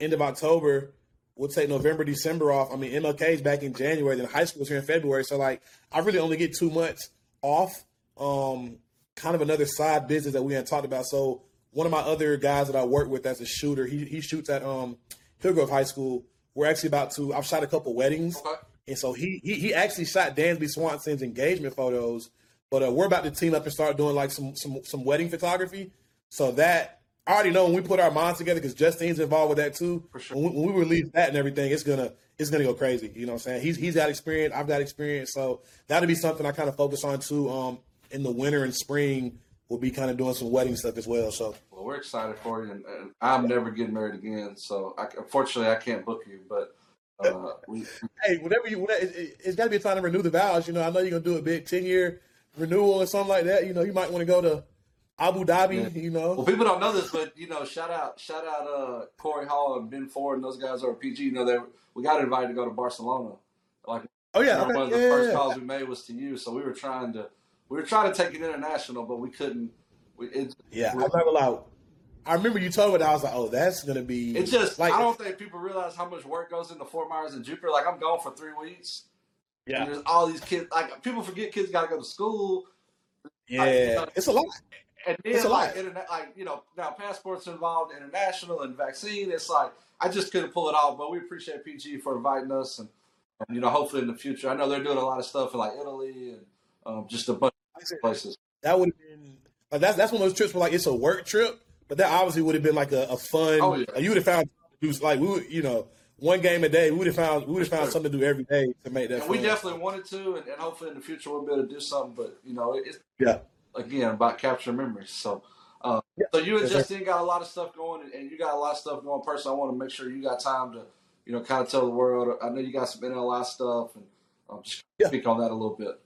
end of October. We'll take November, December off. I mean, MLK is back in January, then high school's here in February. So like, I really only get two months off. Um, kind of another side business that we hadn't talked about. So one of my other guys that I work with as a shooter, he he shoots at um Hillgrove High School. We're actually about to. I've shot a couple weddings, Okay. and so he he, he actually shot Dansby Swanson's engagement photos. But uh, we're about to team up and start doing like some some some wedding photography. So that I already know when we put our minds together because Justine's involved with that too. For sure. When we, when we release that and everything, it's gonna it's gonna go crazy. You know what I'm saying? He's he's got experience. I've got experience. So that'll be something I kind of focus on too. Um, in the winter and spring, we'll be kind of doing some wedding stuff as well. So Well, we're excited for you, and, and I'm never getting married again. So, I, unfortunately, I can't book you. But uh, we, hey, whatever you, whatever, it, it, it's got to be a time to renew the vows. You know, I know you're gonna do a big ten year renewal or something like that. You know, you might want to go to Abu Dhabi. Yeah. You know, well, people don't know this, but you know, shout out, shout out, uh, Corey Hall and Ben Ford and those guys are PG. You know, they we got invited to go to Barcelona. Like oh yeah, one okay. of the yeah, first yeah. calls we made was to you, so we were trying to we were trying to take it international, but we couldn't. We, it, yeah. I'm not gonna lie. I remember you told me that I was like, oh, that's gonna be. It's just like I don't think people realize how much work goes into Fort Myers and Jupiter. Like I'm gone for three weeks. yeah, And there's all these kids. Like people forget kids got to go to school, yeah. It's a lot. and then It's a like lot. internet, like you know now passports involved, international and vaccine. It's like I just couldn't pull it off. But we appreciate PG for inviting us, and, and you know hopefully in the future. I know they're doing a lot of stuff in like Italy and um, just a bunch Like I said, of places. that would have been like that's that's one of those trips where like it's a work trip, but that obviously would have been like a, a fun. Oh, yeah. You would have found do like we would you know one game a day. We would have found we would have found something to do every day to make that. We definitely wanted to, and, and hopefully in the future we'll be able to do something. But you know, it, it's yeah. again about capturing memories. So, uh, Yeah. so you and Yes. Justine got a lot of stuff going, and, and you got a lot of stuff going. Personally, I want to make sure you got time to, you know, kind of tell the world. I know you got some NLI stuff, and um, just Yeah. speak on that a little bit.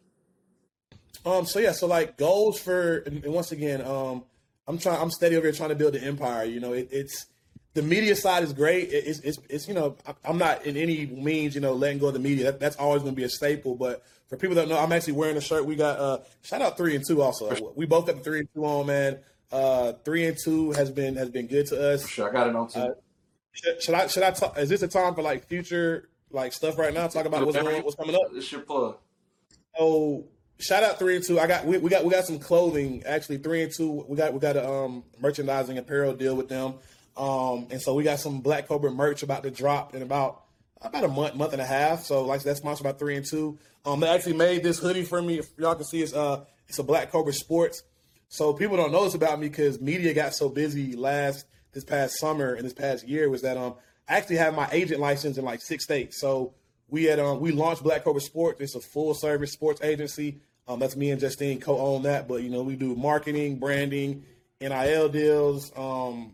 Um. So yeah. So like goals for and, once again, um, I'm trying. I'm steady over here trying to build an empire. You know, it, it's the media side is great. It, it's, it's it's you know I- I'm not in any means you know letting go of the media. That, that's always going to be a staple. But for people that know, I'm actually wearing a shirt. We got uh shout out three and two also. We both got the three and two on man. Uh, three and two has been has been good to us. Sure, I got it on too. Uh, Should, should I should I talk? Is this a time for like future like stuff right now? Talk about what's going, what's coming up. It's your plug. So shout out three and two. I got we, we got we got some clothing actually three and two. We got we got a um, merchandising apparel deal with them, um, and so we got some Black Cobra merch about to drop in about about a month month and a half. So like that's sponsored by three and two. Um, they actually made this hoodie for me. If y'all can see, it's uh it's a Black Cobra Sports. So people don't know this about me because media got so busy last this past summer and this past year was that um I actually have my agent license in like six states. So we had um we launched Black Cobra Sports. It's a full service sports agency. Um, that's me and Justine co-own that, but you know we do marketing, branding, NIL deals, um,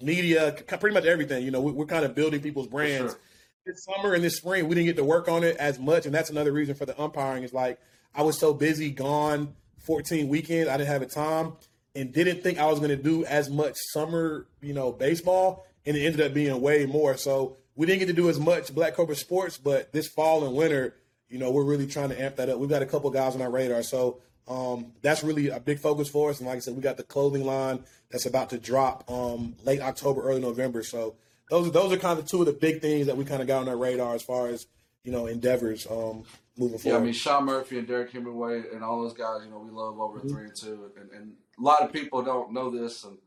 media, pretty much everything. You know we, we're kind of building people's brands. sure. This summer and this spring we didn't get to work on it as much, and that's another reason for the umpiring. Is like I was so busy, gone 14 weekends, I didn't have the time, and didn't think I was going to do as much summer, you know, baseball, and it ended up being way more. So we didn't get to do as much Black Cobra sports, but this fall and winter, you know, we're really trying to amp that up. We've got a couple guys on our radar, so um, that's really a big focus for us. And like I said, we got the clothing line that's about to drop um, late October, early November. So those are those are kind of two of the big things that we kind of got on our radar as far as you know endeavors um, moving forward. Yeah, I mean Sean Murphy and Derek Hemingway and all those guys. You know, we love over Mm-hmm. three and two, and, and a lot of people don't know this, and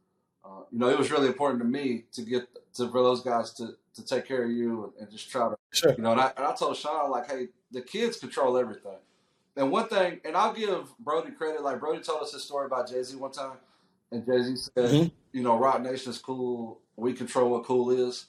uh, you know, it was really important to me to get to for those guys to to take care of you and, and just try to sure. You know, and I, and I told Sean, like, hey, the kids control everything. And one thing, and I'll give Brody credit, like, Brody told us his story about Jay Z one time. And Jay Z said, Mhm. you know, Roc Nation is cool. We control what cool is.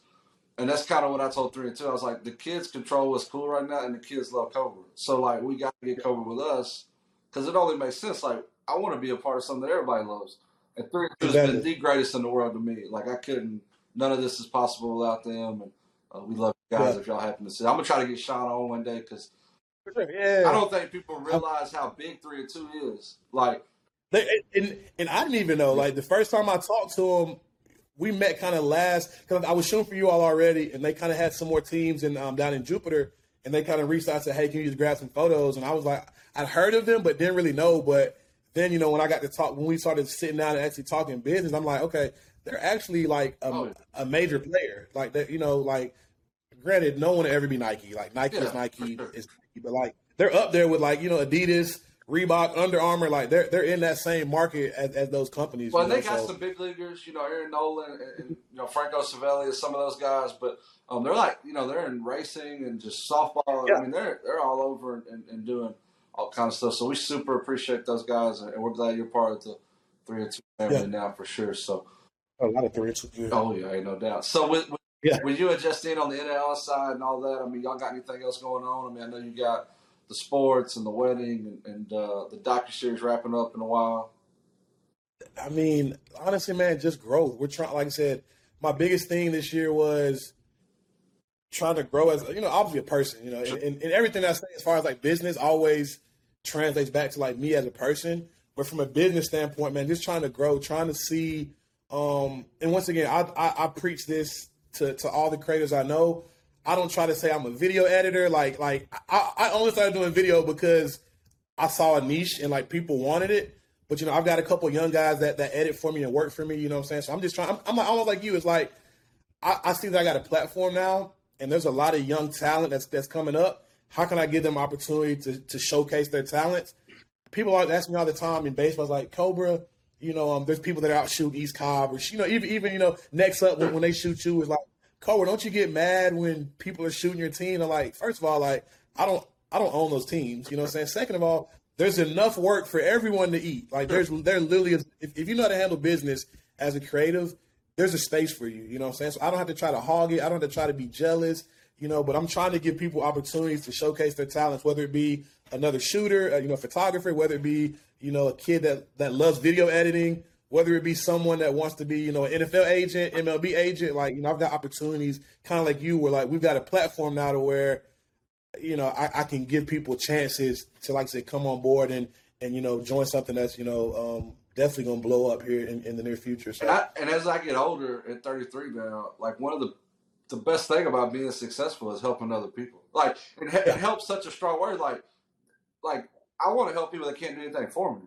And that's kind of what I told three and two. I was like, the kids control what's cool right now, and the kids love Cobra. So, like, we got to get Cobra with us because it only makes sense. Like, I want to be a part of something that everybody loves. And three has been the greatest in the world to me. Like, I couldn't, none of this is possible without them. And uh, we love you guys Yeah. if y'all happen to see. I'm gonna try to get Sean on one day because sure. Yeah. I don't think people realize how big three or two is. Like, They, and and I didn't even know. Like the first time I talked to him, we met kind of last because I was shooting for you all already, and they kind of had some more teams in um, down in Jupiter, and they kind of reached out and said, "Hey, can you just grab some photos?" And I was like, I'd heard of them, but didn't really know. But then you know when I got to talk, when we started sitting down and actually talking business, I'm like, okay, they're actually like a, Oh, a major player. Like that, you know, like granted, no one will ever be Nike. Like Nike Yeah, is Nike is Nike, but like they're up there with like you know Adidas, Reebok, Under Armour, like they're they're in that same market as, as those companies. Well, you know, they got so- some big leaguers, you know, Aaron Nolan and, and you know Franco Savelli, is some of those guys, but um, they're like, you know, they're in racing and just softball. Yeah. I mean, they're they're all over and, and doing all kind of stuff. So we super appreciate those guys, and we're glad you're part of the three and two family Yeah. now for sure. So, a lot of three. and Yeah. oh yeah, ain't no doubt. So with, with Yeah. when you and Justine on the NL side and all that, I mean, y'all got anything else going on? I mean, I know you got the sports and the wedding and, and uh, the docu series wrapping up in a while. I mean, honestly, man, just growth. We're trying, like I said, my biggest thing this year was trying to grow as, you know, obviously a person, you know, and, and, and everything I say as far as like business always translates back to like me as a person. But from a business standpoint, man, just trying to grow, trying to see, um, and once again, I, I, I preach this to, to all the creators I know. I don't try to say I'm a video editor. Like, like I, I only started doing video because I saw a niche and like people wanted it. But you know, I've got a couple young guys that that edit for me and work for me. You know what I'm saying? So I'm just trying. I'm, I'm almost like you. It's like I, I see that I got a platform now, and there's a lot of young talent that's that's coming up. How can I give them opportunity to to showcase their talents? People asking me all the time in baseball, like Cobra. You know, um, there's people that are out shooting East Cobb, or you know, even even you know, next up when, when they shoot you is like Cobra. Don't you get mad when people are shooting your team? I'm like, first of all, like I don't I don't own those teams. You know what I'm saying? Second of all, there's enough work for everyone to eat. Like there's there literally is, if, if you know how to handle business as a creative, there's a space for you. You know what I'm saying? So I don't have to try to hog it. I don't have to try to be jealous. You know, but I'm trying to give people opportunities to showcase their talents, whether it be another shooter, uh, you know, photographer, whether it be you know a kid that that loves video editing, whether it be someone that wants to be you know an NFL agent, MLB agent. Like you know, I've got opportunities, kind of like you, where like we've got a platform now to where you know, I, I can give people chances to, like said, come on board and and you know join something that's you know um, definitely gonna blow up here in, in the near future. So And, I, and as I get older, at 33 now, like one of the the best thing about being successful is helping other people. Like it, it helps such a strong word. Like like I want to help people that can't do anything for me.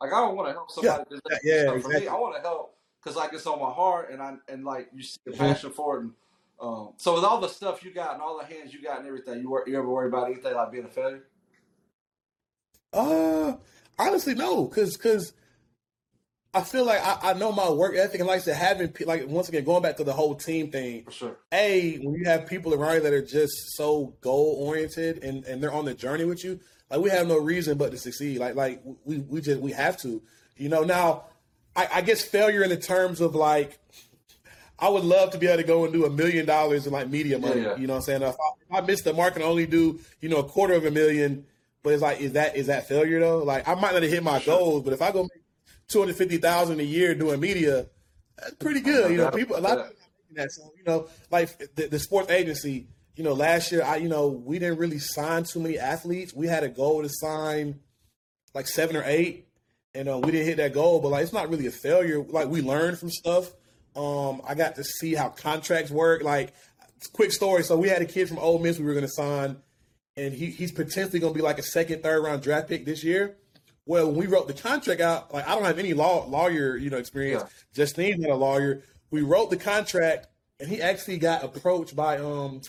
Like I don't want to help somebody that does Yeah, stuff for me. I want to help because like it's on my heart and I and like you see the Mhm. passion for it. And um, so with all the stuff you got and all the hands you got and everything, you wor- you ever worry about anything like being a failure? Uh, honestly, no, because because I feel like I, I know my work ethic and like I said, having like once again going back to the whole team thing. For sure. A when you have people around you that are just so goal oriented and and they're on the journey with you, like we have no reason but to succeed. Like like we we just we have to, you know. Now, I, I guess failure in the terms of like. I would love to be able to go and do a million dollars in like media money. Yeah, yeah. You know what I'm saying? If I, if I miss the mark and only do, you know, a quarter of a million, but it's like, is that is that failure though? Like I might not have hit my goals, but if I go make two hundred fifty thousand a year doing media, that's pretty good. You know, people a lot of people are making that. So you know, like the, the sports agency. You know, last year I, you know, we didn't really sign too many athletes. We had a goal to sign like seven or eight, and uh, we didn't hit that goal. But like, it's not really a failure. Like we learned from stuff. Um, I got to see how contracts work. Like, quick story. So we had a kid from Ole Miss we were going to sign, and he, he's potentially going to be like a second, third round draft pick this year. Well, when we wrote the contract out, like I don't have any law lawyer, you know, experience. Yeah. Justine's not a lawyer. We wrote the contract, and he actually got approached by um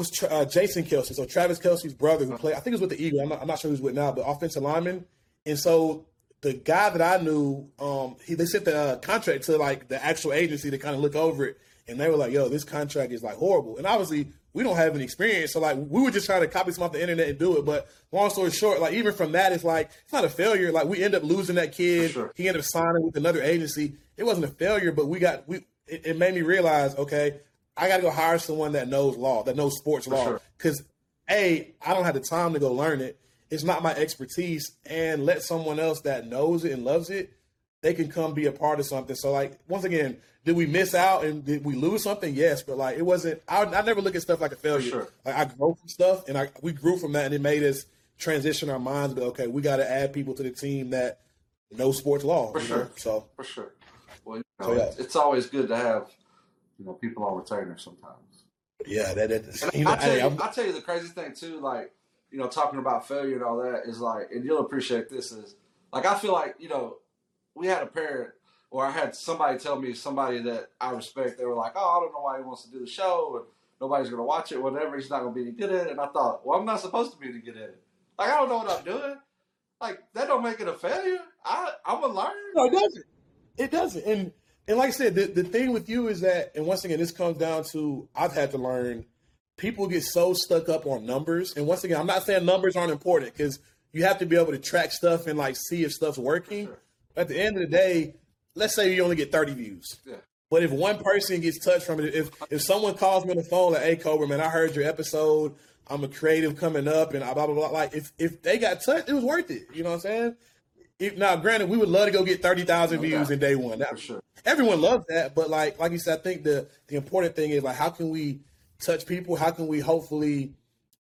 was Tra- uh, Jason Kelce, so Travis Kelce's brother who played. I think it was with the Eagle. I'm not, I'm not sure who's with now, but offensive lineman. And so the guy that I knew, um, he they sent the uh, contract to like the actual agency to kind of look over it, and they were like, "Yo, this contract is like horrible." And obviously, we don't have any experience, so like we were just trying to copy some off the internet and do it. But long story short, like even from that, it's like it's not a failure. Like we end up losing that kid. Sure. He ended up signing with another agency. It wasn't a failure, but we got we. It, it made me realize, okay, I got to go hire someone that knows law, that knows sports law, sure. because a I don't have the time to go learn it. It's not my expertise, and let someone else that knows it and loves it, they can come be a part of something. So like once again, did we miss out and did we lose something? Yes, but like it wasn't. I, I never look at stuff like a failure. sure. Like I grow from stuff, and I we grew from that, and it made us transition our minds. But okay, we got to add people to the team that know sports law. For sure. know? So For sure. Well, you know, So, yeah. it's, always good to have you know people on retainer sometimes. yeah, that, that you know, I tell you, I tell you the crazy thing too, like you know, talking about failure and all that is like, and you'll appreciate this is like I feel like you know, we had a parent or I had somebody tell me somebody that I respect. They were like, "Oh, I don't know why he wants to do the show, and nobody's going to watch it. Whatever, he's not going to be any good at it." And I thought, well, I'm not supposed to be any good at it. Like I don't know what I'm doing. like that don't make it a failure. I I'm gonna learn. No, it doesn't. It doesn't. And and like I said, the, the thing with you is that, and once again, this comes down to I've had to learn. People get so stuck up on numbers, and once again, I'm not saying numbers aren't important because you have to be able to track stuff and like see if stuff's working. Sure. At the end of the day, let's say you only get 30 views. Yeah. But if one person gets touched from it, if if someone calls me on the phone like, "Hey, Cobra, man, I heard your episode. I'm a creative coming up, and blah blah blah." Like, if if they got touched, it was worth it. You know what I'm saying? If, now, granted, we would love to go get thirty thousand No views doubt. in day one. That, For sure. Everyone loves that, but like like you said, I think the the important thing is like, how can we touch people? How can we hopefully,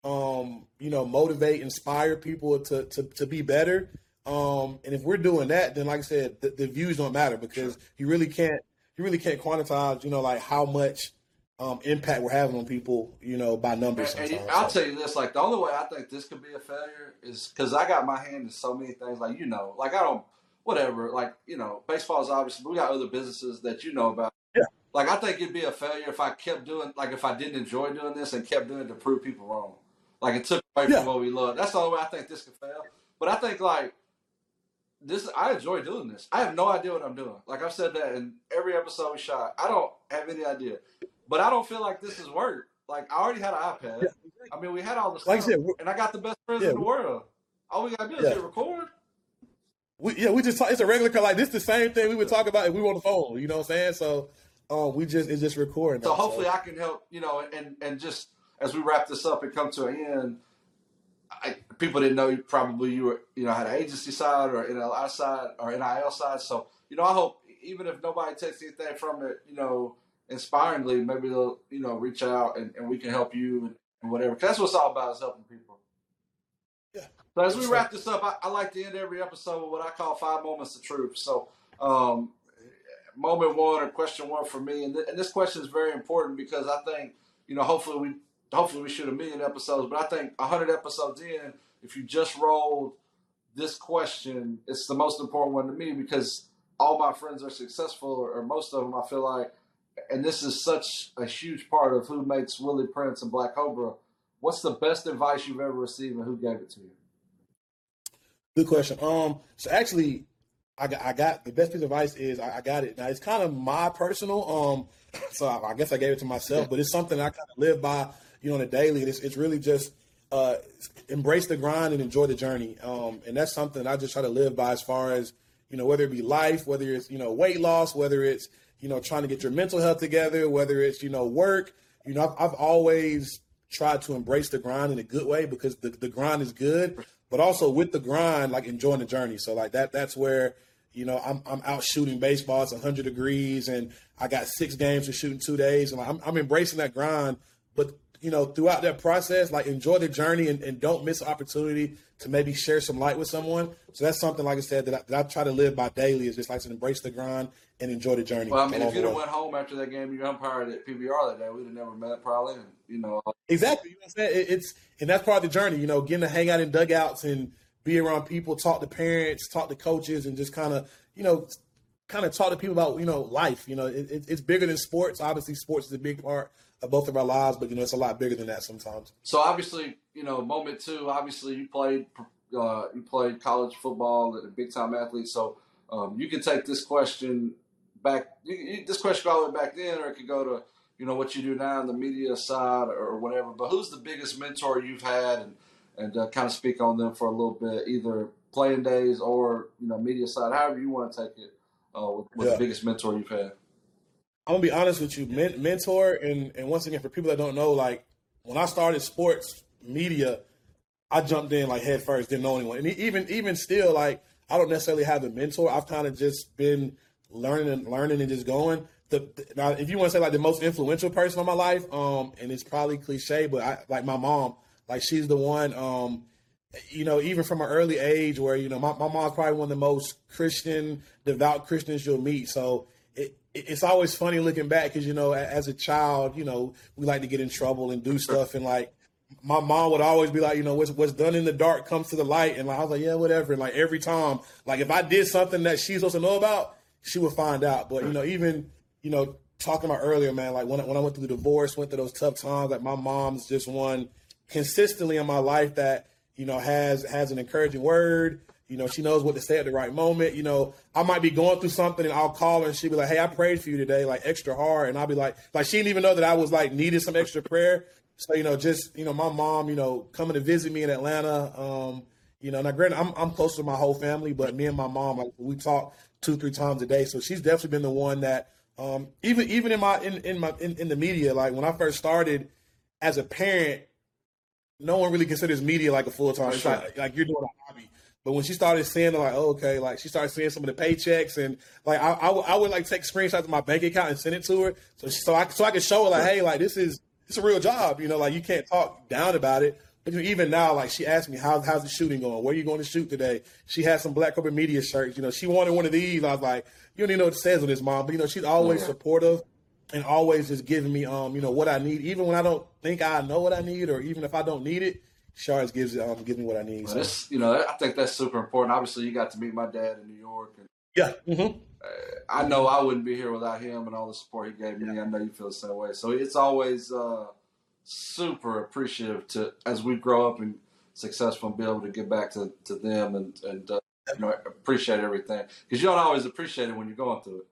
um, you know, motivate, inspire people to to to be better? Um, and if we're doing that, then like I said, the, the views don't matter because you really can't you really can't quantize, you know, like how much um, impact we're having on people, you know, by numbers. And, and. I'll tell you this: like the only way I think this could be a failure is because I got my hand in so many things. Like you know, like I don't, whatever. Like you know, baseball is obviously, but we got other businesses that you know about. Yeah. Like I think it'd be a failure if I kept doing, like if I didn't enjoy doing this and kept doing it to prove people wrong. Like it took away Yeah. from what we love. That's the only way I think this could fail. But I think like this, I enjoy doing this. I have no idea what I'm doing. Like I've said that in every episode we shot. I don't have any idea, but I don't feel like this is work. Like I already had an iPad. Yeah. I mean, we had all the stuff, I said, and I got the best friends Yeah, in the world. All we gotta do is hit record. we, yeah, we just talk, it's a regular call. Like this, is the same thing we would talk about if we were on the phone. You know what I'm saying? So, um, we just it's just recording. So now, hopefully I can help, you know, and and just as we wrap this up and come to an end, I, people didn't know you probably you were, you know, had an agency side or NLI side or NIL side. So, you know, I hope even if nobody takes anything from it, you know, inspiringly, maybe they'll, you know, reach out and, and we can help you and, whatever. whatever. 'Cause that's what it's all about is helping people. Yeah. So as we wrap this up, I, I like to end every episode with what I call five moments of truth. So, um, moment one or question one for me, and, th- and this question is very important because I think you know hopefully we hopefully we shoot a million episodes, but I think hundred episodes in, if you just rolled this question, it's the most important one to me because all my friends are successful, or, or most of them, I feel like, and this is such a huge part of who makes Willie Prince and Black Cobra. What's the best advice you've ever received, and who gave it to you? Good question. Um, so actually, I got, I got the best piece of advice is I, I got it. Now it's kind of my personal. Um, so I, I guess I gave it to myself, but it's something I kind of live by, you know, on a daily. It's, it's really just uh, embrace the grind and enjoy the journey. Um, and that's something I just try to live by as far as you know, whether it be life, whether it's you know weight loss, whether it's you know trying to get your mental health together, whether it's you know work. You know, I've, I've always tried to embrace the grind in a good way because the, the grind is good, but also with the grind, like enjoying the journey. So like that, that's where you know I'm I'm out shooting baseball. It's 100 degrees, and I got six games to shoot in two days, and I'm I'm embracing that grind. But you know, throughout that process, like enjoy the journey and, and don't miss opportunity to maybe share some light with someone. So that's something, like I said, that I, that I try to live by daily is just like to embrace the grind and enjoy the journey. Well, I mean, if you'd have went home after that game, you umpired at PBR that day, we'd have never met probably. And you know, Exactly. You know what I'm saying? It- It's and that's part of the journey, you know, getting to hang out in dugouts and be around people, talk to parents, talk to coaches, and just kind of, you know, kind of talk to people about, you know, life. You know, it, it, it's bigger than sports. Obviously, sports is a big part of both of our lives, but you know, it's a lot bigger than that sometimes. So obviously, you know, moment two. Obviously, you played uh, you played college football and a big time athlete. So um, you can take this question back. You, you, this question go all the way back then, or it could go to you know what you do now in the media side or whatever. But who's the biggest mentor you've had, and and uh, kind of speak on them for a little bit, either playing days or you know media side, however you want to take it. Uh, with, with Yeah. the biggest mentor you've had. I'm gonna be honest with you, men- mentor, and and once again, for people that don't know, like when I started sports media, I jumped in like head first, didn't know anyone, and even even still, like I don't necessarily have a mentor. I've kind of just been learning and learning and just going. The, now, if you want to say like the most influential person in my life, um, and it's probably cliche, but I like my mom, like she's the one, um, you know, even from an early age where, you know, my, my mom's probably one of the most Christian, devout Christians you'll meet. So it's always funny looking back because, you know, as a child, you know, we like to get in trouble and do stuff. And like, my mom would always be like, you know, what's, what's done in the dark comes to the light. And like, I was like, yeah, whatever. And like every time, like if I did something that she's supposed to know about, she would find out. But, you know, even, you know, talking about earlier, man, like when when I went through the divorce, went through those tough times, like my mom's just one consistently in my life that, you know, has, has an encouraging word, You know, she knows what to say at the right moment. You know, I might be going through something and I'll call her and she'll be like, Hey, I prayed for you today, like extra hard. And I'll be like, like she didn't even know that I was like needed some extra prayer. So, you know, just, you know, my mom, you know, coming to visit me in Atlanta, um, you know, now granted, I'm, I'm close to my whole family, but me and my mom, like we talk two, three times a day. So she's definitely been the one that, um, even, even in my, in, in my, in, in the media, like when I first started as a parent, no one really considers media like a full time. Sure. Like, like you're doing a hobby. But when she started seeing, like, oh, okay, like she started seeing some of the paychecks, and like I, I, would- I would like take screenshots of my bank account and send it to her, so she, so I so I could show her like, hey, like this is it's a real job, you know, like you can't talk down about it. But even now, like she asked me, how's how's the shooting going? Where are you going to shoot today? She had some Black Cobra Media shirts, you know, she wanted one of these. I was like, you don't even know what it says on this, mom, but you know, she's always Yeah. supportive and always just giving me um you know what I need, even when I don't think I know what I need, or even if I don't need it, always gives um gives me what I need. So, you know, I think that's super important. Obviously, you got to meet my dad in New York, and yeah, hmm I know I wouldn't be here without him and all the support he gave me. I know you feel the same way. So it's always uh, super appreciative to as we grow up and successful and be able to get back to, to them and and uh, you know appreciate everything because you don't always appreciate it when you're going through it.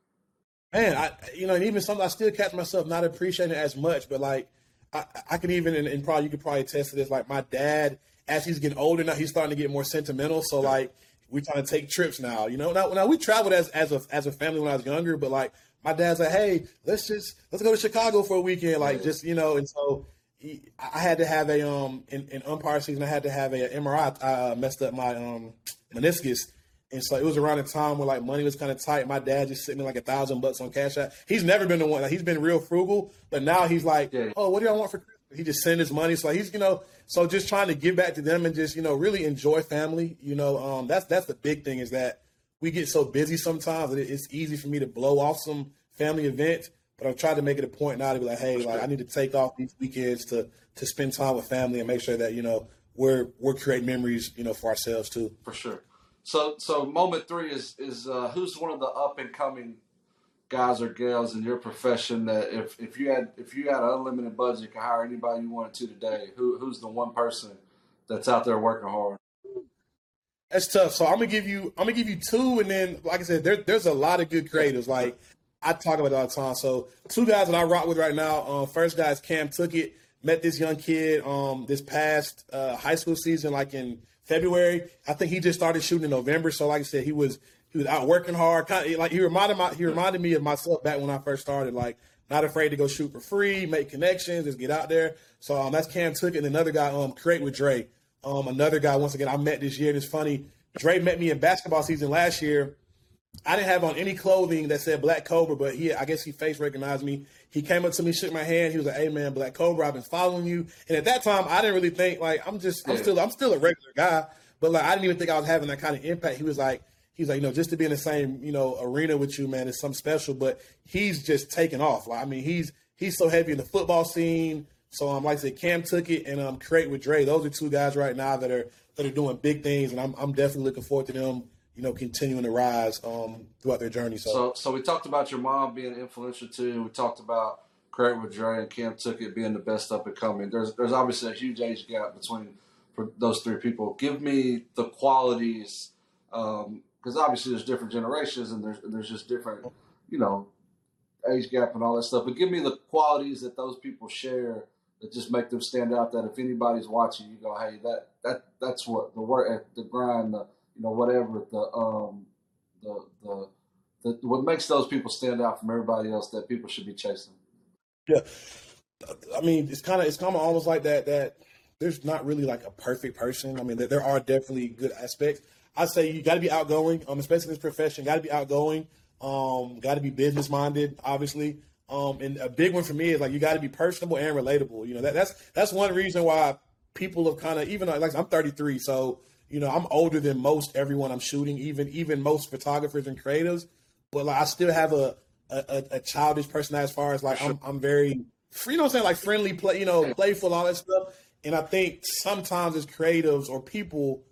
man, I you know, and even something I still catch myself not appreciating it as much, but like I, I can even and, and probably you could probably attest to this. Like my dad, as he's getting older now, he's starting to get more sentimental. So like we're trying to take trips now. You know, now, now we traveled as as a as a family when I was younger, but like my dad's like, hey, let's just let's go to Chicago for a weekend, like just you know, and so. He, I had to have a um in, in umpire season. I had to have a, MRI. I uh, messed up my um meniscus, and so it was around the time where like money was kind of tight. My dad just sent me like a thousand bucks on Cash App. He's never been the one. Like, he's been real frugal, but now he's like, Yeah. oh, what do I want for Christmas? He just send his money. So he's you know, so just trying to give back to them and just you know really enjoy family. You know, um, that's that's the big thing is that we get so busy sometimes that it's easy for me to blow off some family events. But I've tried to make it a point now to be like, hey, like I need to take off these weekends to to spend time with family and make sure that you know we're we're creating memories, you know, for ourselves too. for sure. So so moment three is is uh, who's one of the up and coming guys or gals in your profession that if, if you had if you had an unlimited budget you could hire anybody you wanted to today, who who's the one person that's out there working hard? That's tough. So I'm gonna give you I'm gonna give you two, and then like I said, there, there's a lot of good creators. Like I talk about it all the time. So two guys that I rock with right now. Um, first guy is Cam Tookett. Met this young kid um, this past uh, high school season, like in February. I think he just started shooting in November. So like I said, he was he was out working hard. Kind of like he reminded my he reminded me of myself back when I first started. Like not afraid to go shoot for free, make connections, just get out there. So um, that's Cam Tookett. And another guy, um, Create with Dre. Um, another guy, once again, I met this year. It's funny. Dre met me in basketball season last year. I didn't have on any clothing that said Black Cobra, but he, I guess he face recognized me. He came up to me, shook my hand. He was like, "Hey man, Black Cobra, I've been following you." And at that time, I didn't really think like I'm just, I'm still, I'm still a regular guy, but like I didn't even think I was having that kind of impact. He was like, he's like, you know, just to be in the same, you know, arena with you, man, is something special. But he's just taking off. Like I mean, he's he's so heavy in the football scene. So um, like I said, Cam Tookett and um, Create with Dre. Those are two guys right now that are that are doing big things, and I'm I'm definitely looking forward to them. You know, continuing to rise um, throughout their journey. So, So so we talked about your mom being influential too, we talked about Create with Dre and Cam Tookett being the best up and coming. There's there's obviously a huge age gap between for those three people. Give me the qualities, because obviously there's different generations and there's there's just different, you know, age gap and all that stuff. But give me the qualities that those people share that just make them stand out. That if anybody's watching, you go, hey, that that that's what the work, the grind, the you know whatever the um the the the, what makes those people stand out from everybody else that people should be chasing. yeah, I mean, it's kind of it's kind of almost like that. That there's not really like a perfect person. I mean, there, there are definitely good aspects. I say you got to be outgoing, um, especially in this profession. Got to be outgoing. Um, got to be business minded, obviously. Um, and a big one for me is like you got to be personable and relatable. You know that that's that's one reason why people have kind of even like I'm 33, so you know I'm older than most everyone I'm shooting, even even most photographers and creatives. But like I still have a a, a, childish personality as far as like I'm I'm very free, you know I'm saying, like friendly, play, you know, playful, all that stuff. And I think sometimes as creatives or people,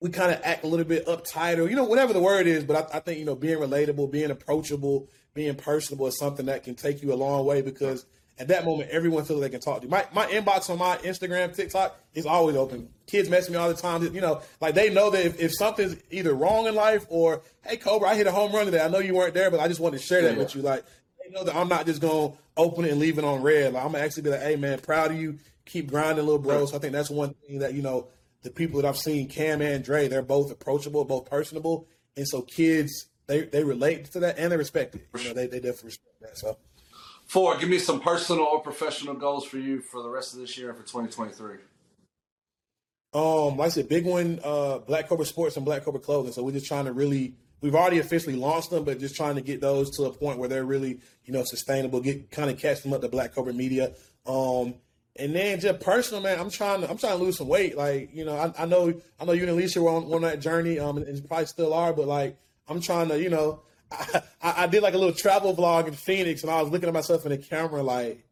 we kind of act a little bit uptight or you know whatever the word is. But I, I think you know being relatable, being approachable, being personable is something that can take you a long way because at that moment, everyone feels they can talk to you. My my inbox on my Instagram, TikTok is always open. Kids message me all the time. You know, like they know that if, if something's either wrong in life or hey Cobra, I hit a home run today. I know you weren't there, but I just wanted to share that Yeah. with you. Like they know that I'm not just gonna open it and leave it on read. Like I'm gonna actually be like, hey man, proud of you. Keep grinding, little bro. So I think that's one thing that you know the people that I've seen, Cam and Dre, they're both approachable, both personable, and so kids they they relate to that and they respect it. You know, they they definitely respect that. So. Four, give me some personal or professional goals for you for the rest of this year and for 2023. Um, like I said, big one, uh, Black Cobra Sports and Black Cobra Clothing. So we're just trying to really, we've already officially launched them, but just trying to get those to a point where they're really, you know, sustainable. Get kind of catch them up to Black Cobra Media. Um, and then just personal, man, I'm trying to, I'm trying to lose some weight. Like, you know, I, I know, I know you and Alicia were on, on that journey, um, and, and probably still are, but like, I'm trying to, you know, I, I, did like a little travel vlog in Phoenix, and I was looking at myself in the camera, like,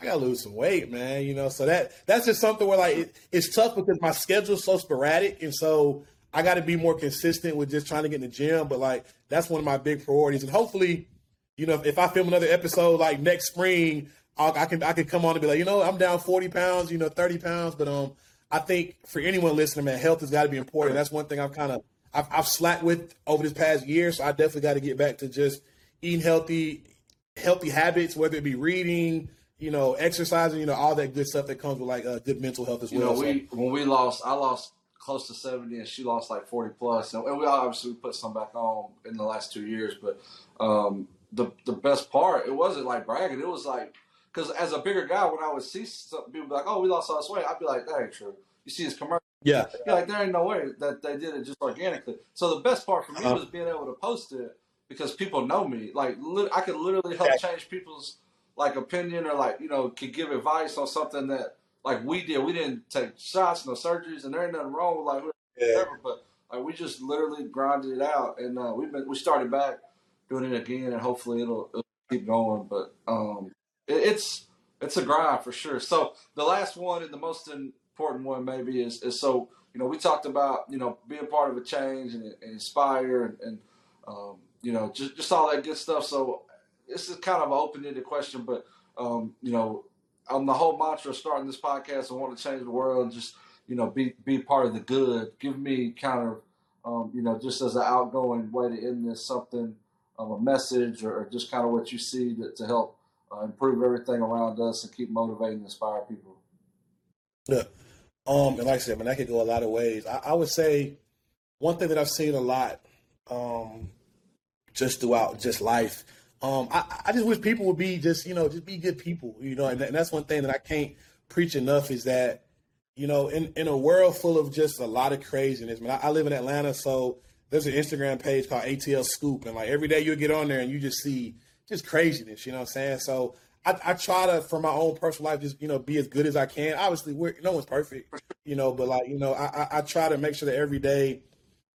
I gotta lose some weight, man. You know, so that that's just something where like it, it's tough because my schedule's so sporadic, and so I got to be more consistent with just trying to get in the gym. But like that's one of my big priorities, and hopefully, you know, if I film another episode like next spring, I'll, I can I can come on and be like, you know, I'm down 40 pounds, you know, 30 pounds. But um, I think for anyone listening, man, health has got to be important. That's one thing I've kind of I've, I've slacked with over this past year, so I definitely got to get back to just eating healthy, healthy habits, whether it be reading you know, exercising, you know, all that good stuff that comes with like uh, good mental health as You well. know, we when we lost, I lost close to 70 and she lost like 40 plus. And we obviously put some back on in the last two years. But um, the the best part, it wasn't like bragging. It was like, because as a bigger guy, when I would see some people be like, oh, we lost all this weight, I'd be like, that ain't true. You see his commercial. Yeah, You're like, there ain't no way that they did it just organically. So the best part for me Uh-huh. was being able to post it because people know me. Like, lit- I could literally help change people's like opinion or like you know could give advice on something that like we did. We didn't take shots, no surgeries, and there ain't nothing wrong with like yeah, whatever. But like we just literally grinded it out, and uh, we've been we started back doing it again, and hopefully it'll, it'll keep going. But um, it, it's it's a grind for sure. So the last one and the most important one maybe is is so you know we talked about you know being part of a change and, and inspire and, and um, you know just just all that good stuff. So this is kind of an open-ended question, but um, you know on the whole mantra of starting this podcast, I want to change the world and just you know be be part of the good. Give me kind of um, you know just as an outgoing way to end this something um, a message or, just kind of what you see to, to help uh, improve everything around us and keep motivating and inspire people. yeah. Um, and like I said, man, that could go a lot of ways. I, I would say one thing that I've seen a lot, um, just throughout just life. Um, I, I just wish people would be just you know just be good people. You know, and, and that's one thing that I can't preach enough is that you know in in a world full of just a lot of craziness. Man, I, I live in Atlanta, so there's an Instagram page called ATL Scoop, and like every day you'll get on there and you just see just craziness. You know what I'm saying? So I, I try to, for my own personal life, just you know be as good as I can. Obviously, we're no one's perfect, you know, but like you know, I, I, I try to make sure that every day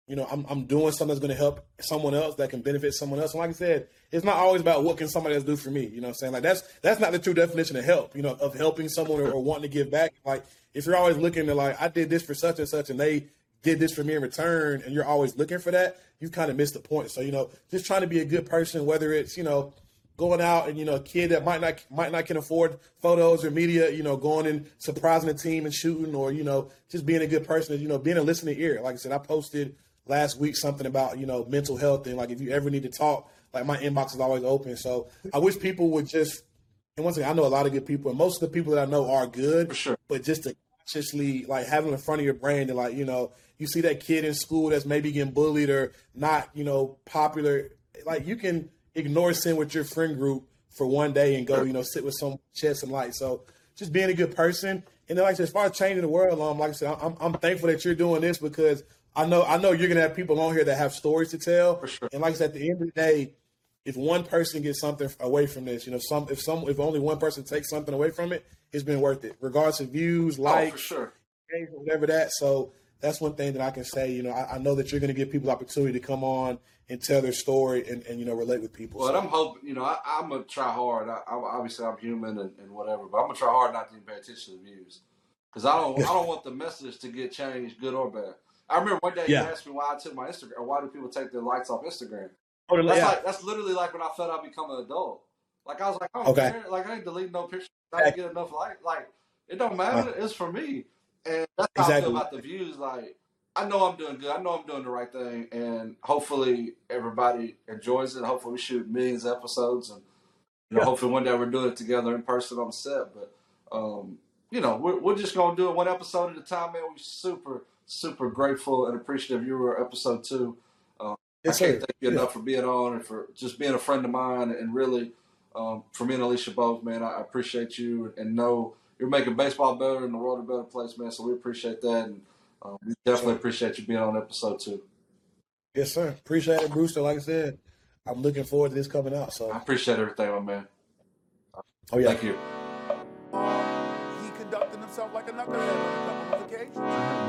you know, I'm, I'm doing something that's going to help someone else that can benefit someone else. And like I said, it's not always about what can somebody else do for me. You know I'm saying? Like that's that's not the true definition of help. You know, of helping someone or, or wanting to give back. Like if you're always looking to like I did this for such and such, and they did this for me in return, and you're always looking for that, you've kind of missed the point. So you know, just trying to be a good person, whether it's you know going out and you know a kid that might not might not can afford photos or media you know going and surprising the team and shooting or you know just being a good person you know being a listening ear like i said i posted last week something about you know mental health and like if you ever need to talk like my inbox is always open so i wish people would just and once again i know a lot of good people and most of the people that i know are good For sure. but just to consciously like have them in front of your brain to like you know you see that kid in school that's maybe getting bullied or not you know popular like you can ignore sin with your friend group for one day and go you know sit with some shed some light so just being a good person and then like I said, as far as changing the world um like i said i'm, I'm thankful that you're doing this because i know i know you're gonna have people on here that have stories to tell For sure. and like i said at the end of the day if one person gets something away from this, you know, some if some if only one person takes something away from it, it's been worth it, regardless of views, Oh, likes, for sure. whatever that. So that's one thing that I can say. You know, I, I know that you're going to give people the opportunity to come on and tell their story and, and you know relate with people. Well, So- I'm hoping, you know, I, I'm gonna try hard. I, I, obviously, I'm human and, and whatever, but I'm gonna try hard not to even pay attention to the views because I don't, I don't want the message to get changed, good or bad. I remember one day Yeah. you asked me why I took my Instagram, or why do people take their lights off Instagram? Oh, That's yeah. like that's literally like when I felt I become an adult. Like I was like, oh, Okay. man, like I ain't deleting no pictures. I didn't get enough like, like it don't matter. Uh. It's for me, and that's how I feel about the views. Like I know I'm doing good. I know I'm doing the right thing, and hopefully everybody enjoys it. Hopefully we shoot millions of episodes, and you know, Yeah. hopefully one day we're doing it together in person on the set. But um, you know, we're we're just gonna do it one episode at a time, man. We're super super grateful and appreciative you were episode two. Yes, I can't sir. thank you Yeah. enough for being on and for just being a friend of mine and really um, for me and Alicia both, man. I appreciate you and know you're making baseball better and the world a better place, man. So we appreciate that and um, we definitely appreciate you being on episode two. Yes, sir. Appreciate it, Brewster. Like I said, I'm looking forward to this coming out. So, I appreciate everything, my man. oh yeah, Thank you. He conducted himself like a knucklehead on a couple of occasions.